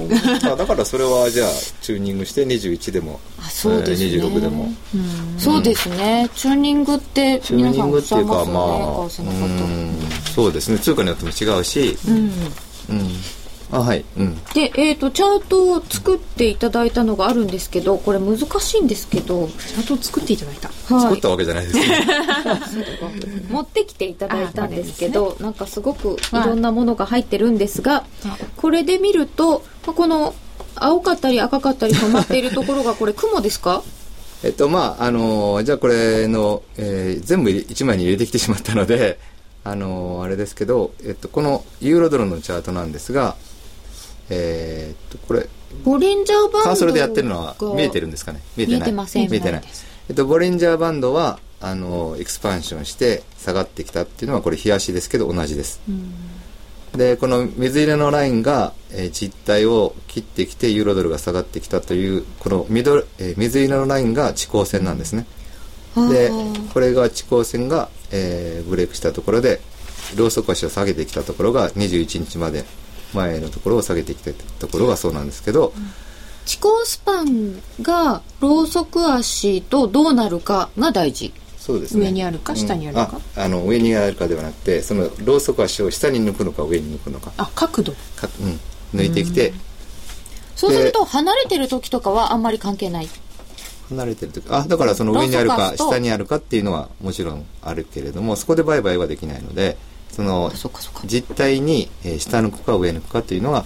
あだからそれはじゃあチューニングして21でもあそうですね、えー26でも。そうですね。チューニングってチュー皆さんおっニングっていうしゃいますよね。かまあ為替の方うんそうですね。通貨によっても違うし。うん、あはい。うん。で、えー、とチャートを作っていただいたのがあるんですけどこれ難しいんですけど、チャートを作っていただいた。はい。作ったわけじゃないですね。*laughs* 持ってきていただいたんですけどなんかすごくい。ろんなものが入ってるんですが、これで見るとまあこの青かったり赤かったり染まっているところが *laughs* これ雲ですか？えっとまああのーじゃあこれの、えー全部1枚に入れてきてしまったのであのーあれですけど、えっと、このユーロドルのチャートなんですがえーっとこれボリンジャーバンドがカーソルでやってるのは見えてるんですかね？見えてない。見えてません。見えてない。えっとボリンジャーバンドはあのエクスパンションして下がってきたっていうのはこれ冷やしですけど同じです、でこの水色のラインが、えー実体を切ってきてユーロドルが下がってきたというこのミドル、えー水色のラインが地高線なんですね、でこれが地高線が、えーブレイクしたところでローソク足を下げてきたところが21日まで前のところを下げてきたところがそうなんですけど、地高スパンがローソク足とどうなるかが大事。そうですね。上にあるか下にあるか、うんああの上にあるかではなくてそのローソク足を下に抜くのか上に抜くのか。あ角度。か、うん、抜いてきて、そうすると離れてる時とかはあんまり関係ない離れてる時あだからその上にあるか下にあるかっていうのはもちろんあるけれどもそこで売買はできないのでその実態に、えー下抜くか上抜くかっていうのは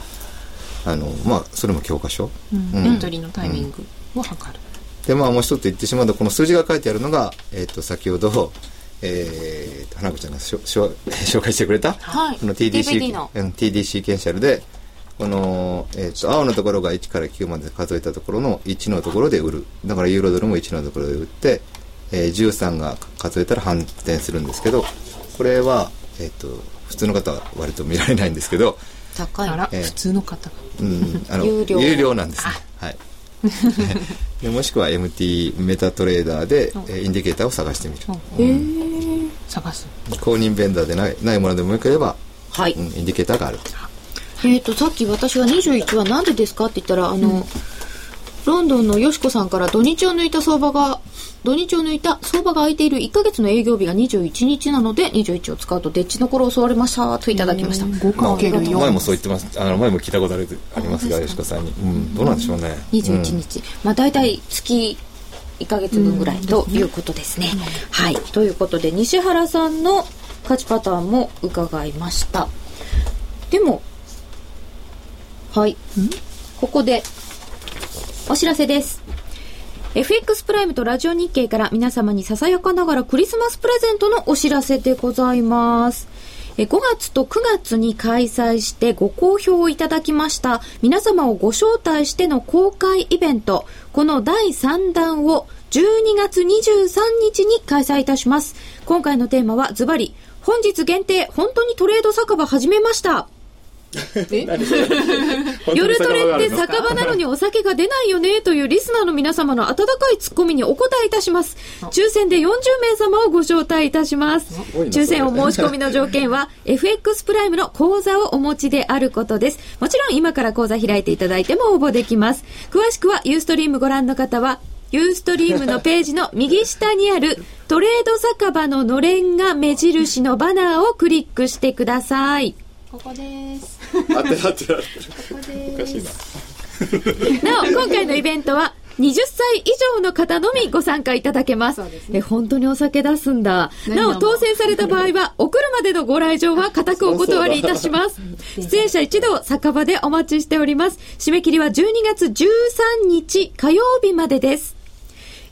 あのまあそれも教科書、うん。エントリーのタイミングを測る、でまあもう一つ言ってしまうとこの数字が書いてあるのが、えっと先ほど、えーと花子ちゃんがしょしょ *laughs* 紹介してくれた、はい。この TD シ DVD の。ーうん TD シーケンシャルでこの、えっと青のところが1から9まで数えたところの1のところで売る。だからユーロドルも1のところで売って、えー13が数えたら反転するんですけどこれは、えっと普通の方は割と見られないんですけど、高いあら、ええ普通の方。がうん、あの有料。なんですね。はい。*laughs* でもしくは MT メタトレーダーで、えーインディケーターを探してみる。探す。公認ベンダーでないないものでもよければ、はい、うん、インディケーターがある。えっ、とさっき私が21はなんでですかって言ったらあの、ロンドンのよしこさんから土日を抜いた相場が土日を抜いた相場が空いている1ヶ月の営業日が21日なので21を使うとデッチの頃を襲われましたといただきました、5×4 前もそう言ってます。あの前も聞いたことあるありますが、吉子さんに。うん、どうなんでしょうね。21日、まあ大体月1ヶ月分ぐらいということですね、はい。ということで西原さんの勝ちパターンも伺いました。でもはいここでお知らせです FX プライムとラジオ日経から皆様にささやかながらクリスマスプレゼントのお知らせでございます。え5月と9月に開催してご好評をいただきました皆様をご招待しての公開イベント、この第3弾を12月23日に開催いたします。今回のテーマはズバリ、本日限定、本当にトレード酒場始めました。夜トレって酒場なのにお酒が出ないよねというリスナーの皆様の温かいツッコミにお答えいたします。抽選で40名様をご招待いたします。抽選お申し込みの条件は FX プライムの口座をお持ちであることです。もちろん今から口座開いていただいても応募できます。詳しくはユーストリームご覧の方はユーストリームのページの右下にあるトレード酒場ののれんが目印のバナーをクリックしてください。ここです *laughs* あってるあってるあってる。おかしいな。なお、今回のイベントは、20歳以上の方のみご参加いただけます。え、本当にお酒出すんだ。なお、当選された場合は、お車でのご来場は固くお断りいたします。出演者一同、酒場でお待ちしております。締め切りは12月13日火曜日までです。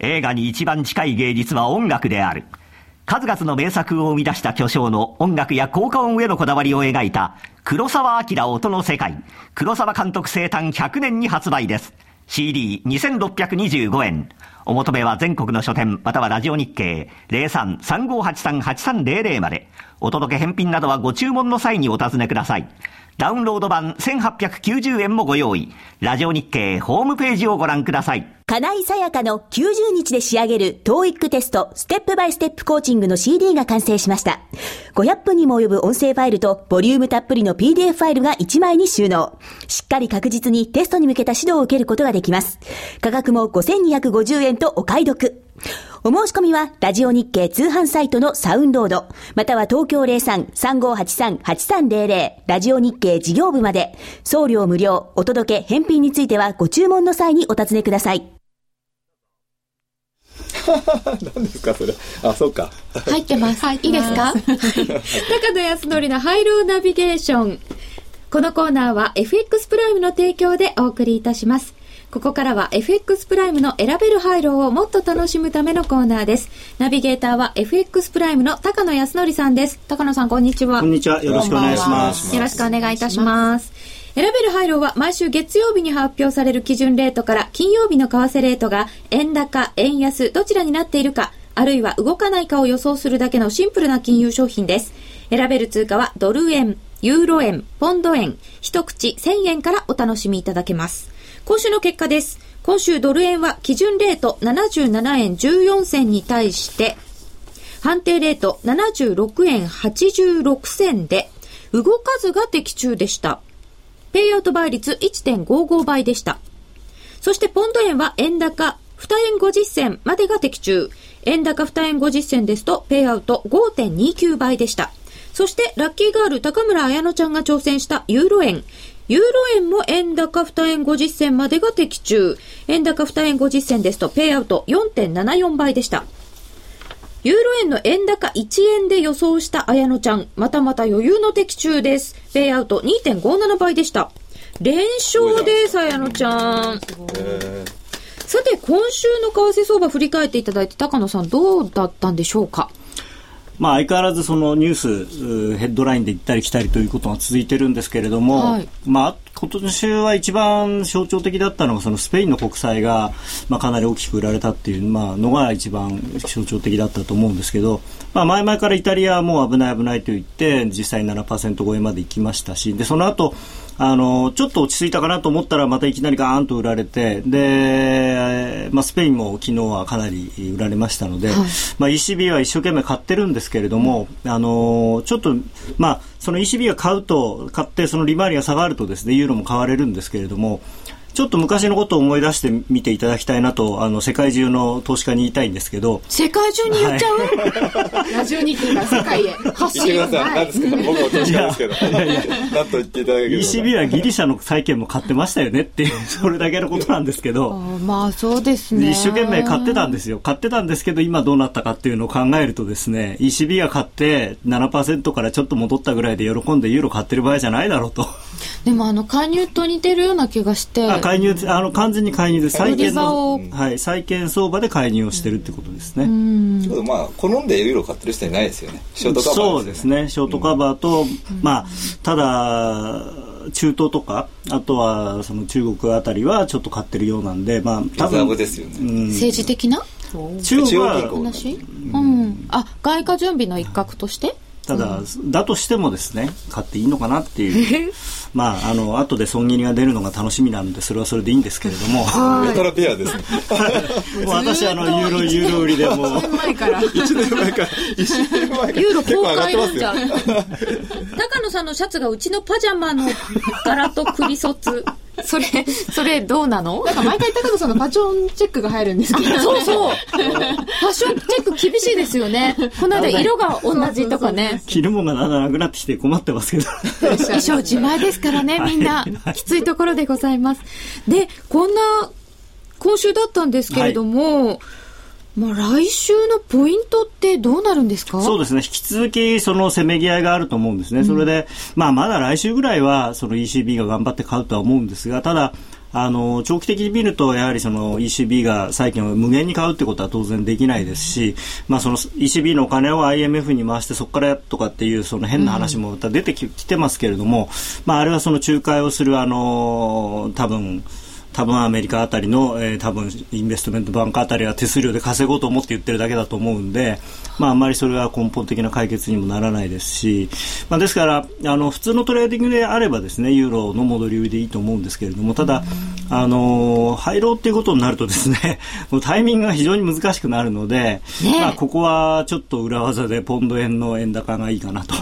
映画に一番近い芸術は音楽である。数々の名作を生み出した巨匠の音楽や効果音へのこだわりを描いた黒沢明音の世界。黒沢監督生誕100年に発売です。CD2625 円。お求めは全国の書店またはラジオ日経03-3583-8300まで。お届け返品などはご注文の際にお尋ねください。ダウンロード版1890円もご用意。ラジオ日経ホームページをご覧ください。金井さやかの90日で仕上げる TOEIC テストステップバイステップコーチングの CD が完成しました。500分にも及ぶ音声ファイルとボリュームたっぷりの PDF ファイルが1枚に収納。しっかり確実にテストに向けた指導を受けることができます。価格も5250円とお買い得。お申し込みは、ラジオ日経通販サイトのサウンロード、または東京03-3583-8300、ラジオ日経事業部まで、送料無料、お届け、返品についてはご注文の際にお尋ねください。*laughs* 何ですかそれ？あ、そうか。入ってます。いいですか？*laughs* 高野康則のハイローナビゲーション。このコーナーは FX プライムの提供でお送りいたします。ここからは FX プライムの選べるハイローをもっと楽しむためのコーナーです。ナビゲーターは FX プライムの高野康則さんです。高野さん、こんにちは。こんにちは。よろしくお願いします。よろしくお願いいたします。選べる配慮は毎週月曜日に発表される基準レートから金曜日の為替レートが円高、円安、どちらになっているか、あるいは動かないかを予想するだけのシンプルな金融商品です。選べる通貨はドル円、ユーロ円、ポンド円、一口1000円からお楽しみいただけます。今週の結果です。今週ドル円は基準レート77円14銭に対して、判定レート76円86銭で、動かずが的中でした。ペイアウト倍率1.55倍でした。そしてポンド円は円高2円50銭までが的中。円高2円50銭ですと、ペイアウト5.29倍でした。そして、ラッキーガール高村彩乃ちゃんが挑戦したユーロ円。ユーロ円も円高2円50銭までが的中。円高2円50銭ですと、ペイアウト4.74倍でした。ユーロ円の円高1円で予想した綾乃ちゃん、またまた余裕の的中です。ペイアウト2.57倍でした。連勝です、綾乃ちゃん。さて、今週の為替相場振り返っていただいて、高野さんどうだったんでしょうか？まあ、相変わらずそのニュースヘッドラインで行ったり来たりということが続いてるんですけれども、はい、まあ、今年は一番象徴的だったのがそのスペインの国債が、まあ、かなり大きく売られたっていう、まあ、のが一番象徴的だったと思うんですけど、まあ、前々からイタリアはもう危ない危ないと言って実際7%超えまで行きましたしでその後あのちょっと落ち着いたかなと思ったらまたいきなりガーンと売られてで、まあ、スペインも昨日はかなり売られましたので、はい、まあ、ECB は一生懸命買ってるんですけれども、あのちょっと、まあ、その ECB が買うと買ってその利回りが下がるとですねユーロも買われるんですけれどもちょっと昔のことを思い出してみていただきたいなとあの世界中の投資家に言いたいんですけど。世界中に言っちゃう、はい、ラジオ日経が世界へ。発信言ってください。何ですか。僕は投資家ですけど。何と言っていただける ECB はギリシャの債券も買ってましたよねっていう *laughs* それだけのことなんですけど。まあそうですね。一生懸命買ってたんですよ。買ってたんですけど今どうなったかっていうのを考えるとですね ECB が買って7%からちょっと戻ったぐらいで喜んでユーロ買ってる場合じゃないだろうと。でもあの介入と似てるような気がして。あ *laughs* 介入あの完全に介入で債券の、はい、債券相場で介入をしてるってことですね。まあ好んでユーロ買ってる人いないですよね。ショートカバー、ね、そうですね。ショートカバーと、うん、まあただ中東とかあとはその中国あたりはちょっと買ってるようなんで、まあ多分ですよね。うん、政治的な？中国は話、うん、あ外貨準備の一角として？ただ、うん、だとしてもですね買っていいのかなっていう *laughs* まああの後で損切りが出るのが楽しみなのでそれはそれでいいんですけれども。メタラペアですね。*laughs* もう私あのユーロユーロ売りでもう。1年前から。1年前から。1年前から。ユーロ公開なんじゃ *laughs* 高野さんのシャツがうちのパジャマの柄とクリソツそれ、それどうなの？なんか毎回高野さんのファッションチェックが入るんですけど、*laughs* そうそう。ファッションチェック厳しいですよね。この間色が同じとかね。着るものがなくなってきて困ってますけど。衣装自前ですからね、みんな。きついところでございます。で、こんな今週だったんですけれども、はいまあ、来週のポイントってどうなるんですか？そうですね、引き続きそのせめぎ合いがあると思うんですね、うん、それで、まあ、まだ来週ぐらいはその ECB が頑張って買うとは思うんですが、ただ、あの長期的に見ると、やはりその ECB が債券を無限に買うってことは当然できないですし、まあ、その ECB のお金を IMF に回してそこからとかっていうその変な話もまた出てき,、てますけれども、まあ、あれはその仲介をするあの多分多分アメリカあたりの、えー、多分インベストメントバンクあたりは手数料で稼ごうと思って言ってるだけだと思うんで、まあ、あんまりそれは根本的な解決にもならないですし、まあ、ですからあの普通のトレーディングであればですねユーロの戻り売りでいいと思うんですけれどもただ、あの入ろうっていうことになるとですね *laughs* もうタイミングが非常に難しくなるので、ね、まあ、ここはちょっと裏技でポンド円の円高がいいかなと。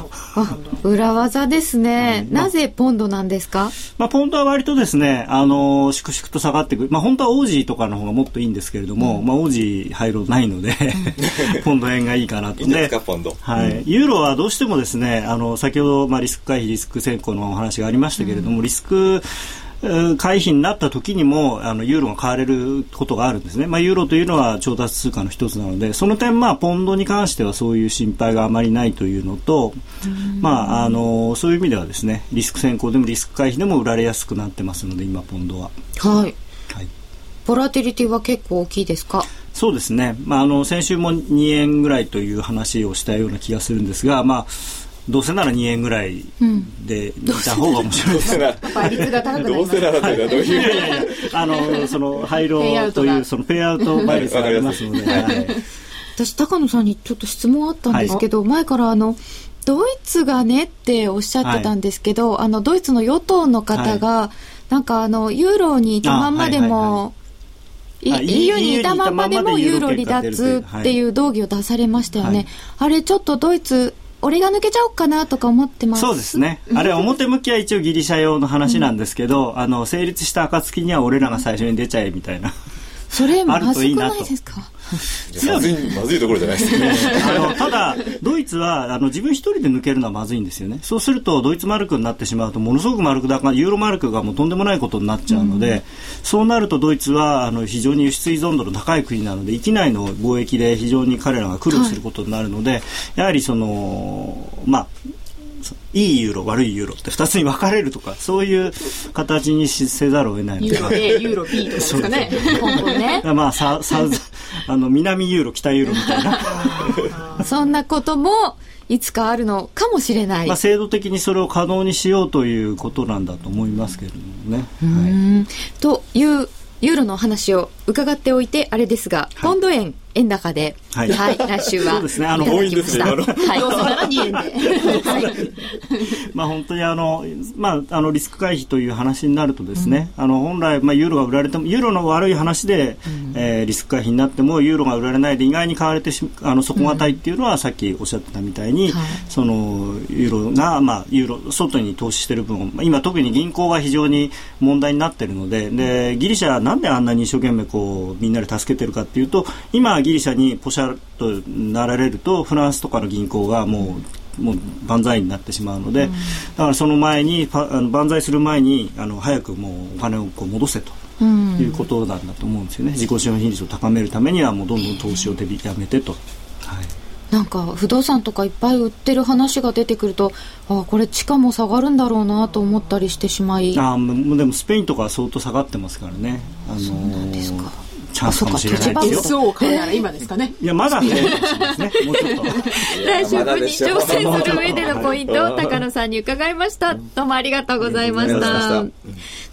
裏技ですね、*laughs* うん、なぜポンドなんですか、まあ、ポンドは割とですねあの粛々と下がっていく、まあ、本当はオージーとかの方がもっといいんですけれども、うん、まあ、オージー入ろうないので *laughs* ポンド円がいいかなと。いいですか、ポンド。はい。ユーロはどうしてもですね、あの、先ほど、まあ、リスク回避、リスク先行のお話がありましたけれども、うん、リスク、回避になった時にもあのユーロが買われることがあるんですね、まあ、ユーロというのは調達通貨の一つなのでその点、まあ、ポンドに関してはそういう心配があまりないというのと、まあ、あのそういう意味ではですねリスク先行でもリスク回避でも売られやすくなってますので今、ポンドは。はい、はい、ボラティリティは結構大きいですか？そうですね、まあ、あの先週も2円ぐらいという話をしたような気がするんですが、まあどうせなら2円ぐらいで見た方が面白い。です。倍率が高くなります。どうせならというのはどういう、あの、その、廃炉という、その、ペイアウト倍率がありますので。私、高野さんにちょっと質問あったんですけど、はい、前からあの、ドイツがねっておっしゃってたんですけど、はい、あの、ドイツの与党の方が、はい、なんかあの、ユーロにいたまんまでも、EU にいたままでもユーロ離脱っていう動議を出されましたよね、はい、あれちょっとドイツ俺が抜けちゃおうかなとか思ってます。そうですね。あれは表向きは一応ギリシャ用の話なんですけど、うん、あの成立した暁には俺らが最初に出ちゃえみたいな。それ *laughs* まずくないですか？まずいまずいところじゃないですね。あのただドイツはあの自分一人で抜けるのはまずいんですよね。そうするとドイツマルクになってしまうとものすごくマルク高ユーロマルクがもうとんでもないことになっちゃうので、うん、そうなるとドイツはあの非常に輸出依存度の高い国なので域内の貿易で非常に彼らが苦労することになるので、はい、やはりそのまあいいユーロ悪いユーロって2つに分かれるとかそういう形にせざるを得ないので。ユーロ A ユーロ B とかですかね。ね。まあササウあの南ユーロ北ユーロみたいな。そんなこともいつかあるのかもしれない、まあ、制度的にそれを可能にしようということなんだと思いますけれどもね。はい、というユーロの話を伺っておいてあれですが、はい、ポンド円円高で、はい、はい、来週は。そうですね、あの、多いんですね、はい。*laughs* どうせなら2円で。はい。*laughs* まあ本当にあの、まあ、あの、リスク回避という話になるとですね、うん、あの、本来、まあ、ユーロが売られても、ユーロの悪い話で、うん、えー、リスク回避になっても、ユーロが売られないで意外に買われてしあの、底堅いっていうのは、うん、さっきおっしゃってたみたいに、はい、その、ユーロが、まあ、ユーロ、外に投資してる分を、今特に銀行が非常に問題になってるので、で、ギリシャなんであんなに一生懸命こう、みんなで助けてるかっていうと、今、ギリシャにポシャとなられるとフランスとかの銀行がもうもう万歳になってしまうので、うん、だからその前にあの万歳する前にあの早くもうお金をこう戻せと。いうことなんだと思うんですよね。自己資本比率を高めるためにはもうどんどん投資を手引きやめてと、はい、なんか不動産とかいっぱい売ってる話が出てくるとあこれ地価も下がるんだろうなと思ったりしてしまいあでもスペインとかは相当下がってますからね、あのー、そうなんですかチャンスかもしれないですよ。を買うなら今ですかね。いや、まだ早いかもしれないですね。もうちょっと。*laughs* 来週分に挑戦する上でのポイントを高野さんに伺いました。どうもありがとうございました。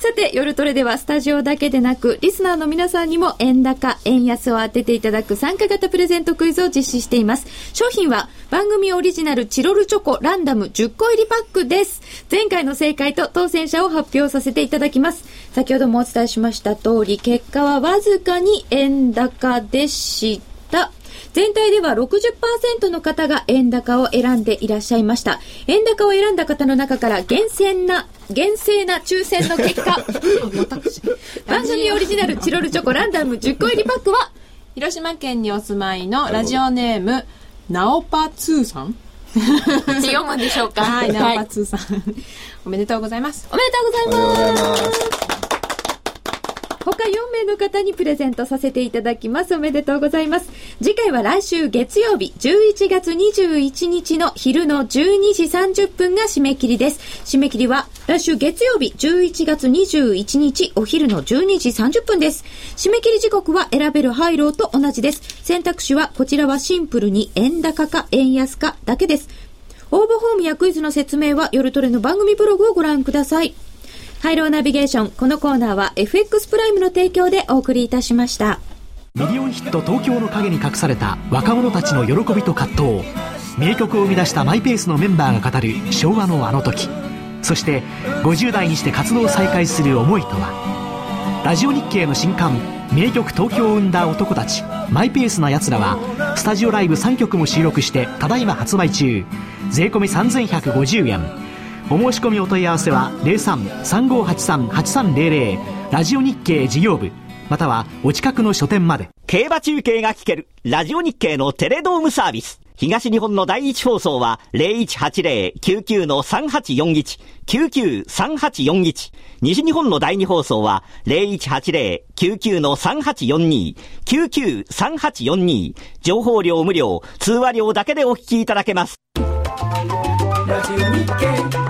さて、夜トレではスタジオだけでなく、リスナーの皆さんにも円高、円安を当てていただく参加型プレゼントクイズを実施しています。商品は番組オリジナルチロルチョコランダム10個入りパックです。前回の正解と当選者を発表させていただきます。先ほどもお伝えしました通り、結果はわずかに円高でした。全体では60%の方が円高を選んでいらっしゃいました。円高を選んだ方の中から厳選な、厳正な抽選の結果、*laughs* 番組オリジナルチロルチョコランダム10個入りパックは、広島県にお住まいのラジオネーム、ナオパツーさん読むんでしょうかはい、ナオパツーさん。おめでとうございます。おめでとうございます。他4名の方にプレゼントさせていただきます。おめでとうございます。次回は来週月曜日、11月21日の昼の12時30分が締め切りです。締め切りは来週月曜日、11月21日お昼の12時30分です。締め切り時刻は選べる配慮と同じです。選択肢はこちらはシンプルに円高か円安かだけです。応募フォームやクイズの説明は夜トレの番組ブログをご覧ください。ハイローナビゲーション。このコーナーは FX プライムの提供でお送りいたしました。ミリオンヒット東京の陰に隠された若者たちの喜びと葛藤。名曲を生み出したマイペースのメンバーが語る昭和のあの時。そして50代にして活動を再開する思いとは。ラジオ日経の新刊名曲東京を生んだ男たちマイペースな奴らはスタジオライブ3曲も収録してただいま発売中税込3150円お申し込みお問い合わせは03-3583-8300ラジオ日経事業部またはお近くの書店まで競馬中継が聞けるラジオ日経のテレドームサービス東日本の第一放送は0180-99-3841、99-3841。西日本の第二放送は0180-99-3842、99-3842。情報量無料、通話料だけでお聞きいただけます。ラジオ日経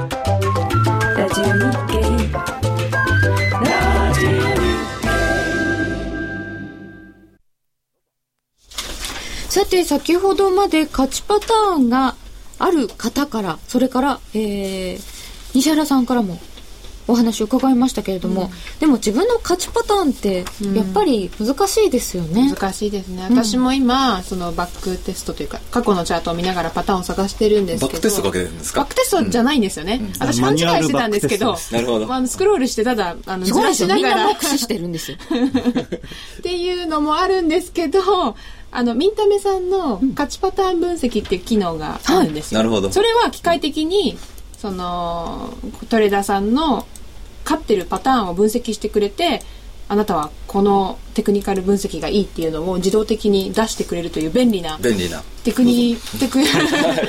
さて、先ほどまで勝ちパターンがある方から、それから、えー、西原さんからもお話を伺いましたけれども、でも自分の勝ちパターンって、やっぱり難しいですよね。難しいですね。私も今そのバックテストというか過去のチャートを見ながらパターンを探してるんですけどバックテストかけてるんですか？バックテストじゃないんですよね、私勘違いしてたんですけどなるほど。まあ、スクロールしてただあのず。らしながら。みんな目視してるんですよ。*laughs* っていうのもあるんですけどあのミンタメさんの勝ちパターン分析っていう機能があるんですよ、なるほど。それは機械的にそのトレーダーさんの勝ってるパターンを分析してくれてあなたはこのテクニカル分析がいいっていうのを自動的に出してくれるという便利な便利なテクニテク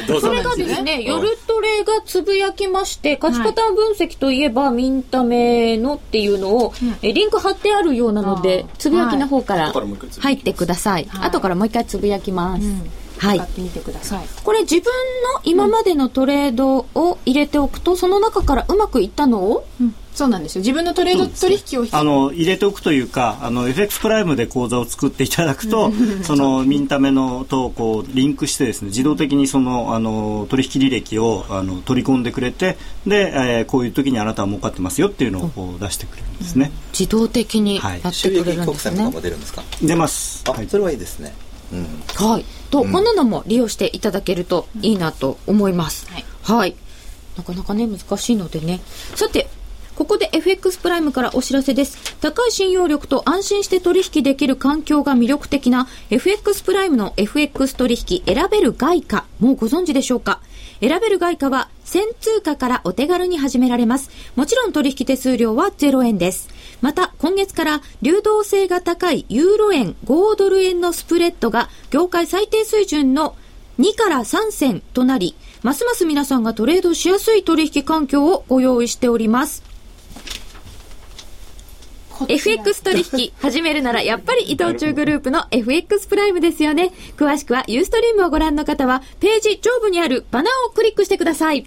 どうぞ。それがですね、夜トレがつぶやきまして、勝ちパターン分析といえば、ミンタメのっていうのを、えリンク貼ってあるようなのでつぶやきの方から入ってください。はい。後からもう一回つぶやきます。はい。使。ってみてください。これ自分の今までのトレードを入れておくと、その中からうまくいったのを、そうなんですよ。自分のトレード取引をあの入れておくというかあの FX プライムで口座を作っていただくとそのミンタメのとこうリンクしてですね自動的にそのあの取引履歴をあの取り込んでくれてで、えーこういう時にあなたは儲かってますよっていうのをこう出してくれるんですね、自動的にはって収益くれるん。出るんですか？出ます。あ、はい。それはいいですね。うん。はい。と、こんなのも利用していただけるといいなと思います。はい。はい。なかなかね、難しいのでね。さて、ここで FX プライムからお知らせです。高い信用力と安心して取引できる環境が魅力的な FX プライムの FX 取引選べる外貨、もうご存知でしょうか？選べる外貨は1000通貨からお手軽に始められます。もちろん取引手数料は0円です。また、今月から流動性が高いユーロ円、5ドル円のスプレッドが業界最低水準の2から3銭となり、ますます皆さんがトレードしやすい取引環境をご用意しております。FX 取引始めるならやっぱり伊藤忠グループの FX プライムですよね。詳しくはユーストリームをご覧の方はページ上部にあるバナーをクリックしてください。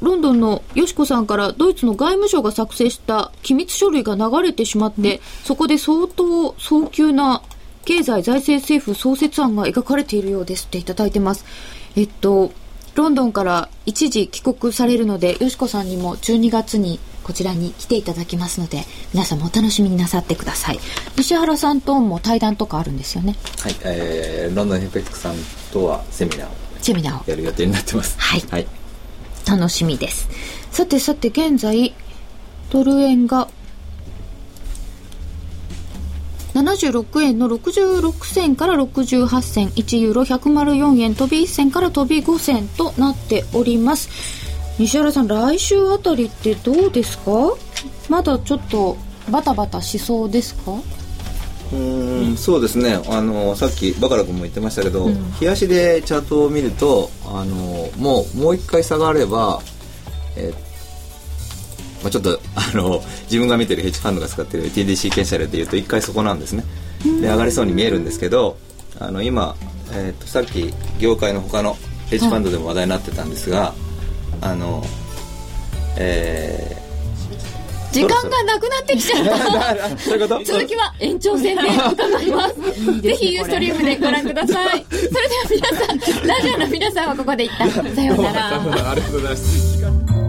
ロンドンのよしこさんからドイツの外務省が作成した機密書類が流れてしまって、そこで相当早急な経済財政政府創設案が描かれているようですっていただいてます。えっと、ロンドンから一時帰国されるので、よしこさんにも12月にこちらに来ていただきますので、皆さんもお楽しみになさってください。西原さんとも対談とかあるんですよね？はい、えー、ロンドン FX さんとはセミナーをセミナーを。やる予定になってますはいはい、楽しみです。さてさて現在、ドル円が76円の66銭から68銭、1ユーロ104円、飛び1銭から飛び5銭となっております。西原さん、来週あたりってどうですか？まだちょっとバタバタしそうですか？うーんそうですね。あのさっきバカラ君も言ってましたけど、冷やしでチャートを見るとあのもうもう一回下があれば、えーまあ、ちょっとあの自分が見てるヘッジファンドが使ってる TDC 検査例でいうと一回そこなんですね。で上がりそうに見えるんですけどあの今、えー、とさっき業界の他のヘッジファンドでも話題になってたんですが、あのえー時間がなくなってきちゃった。そういうこと？続きは延長戦で伺います。ぜひユーストリームでご覧ください。それでは皆さん、ラジオの皆さんはここで一旦、さようなら。ありがとうございます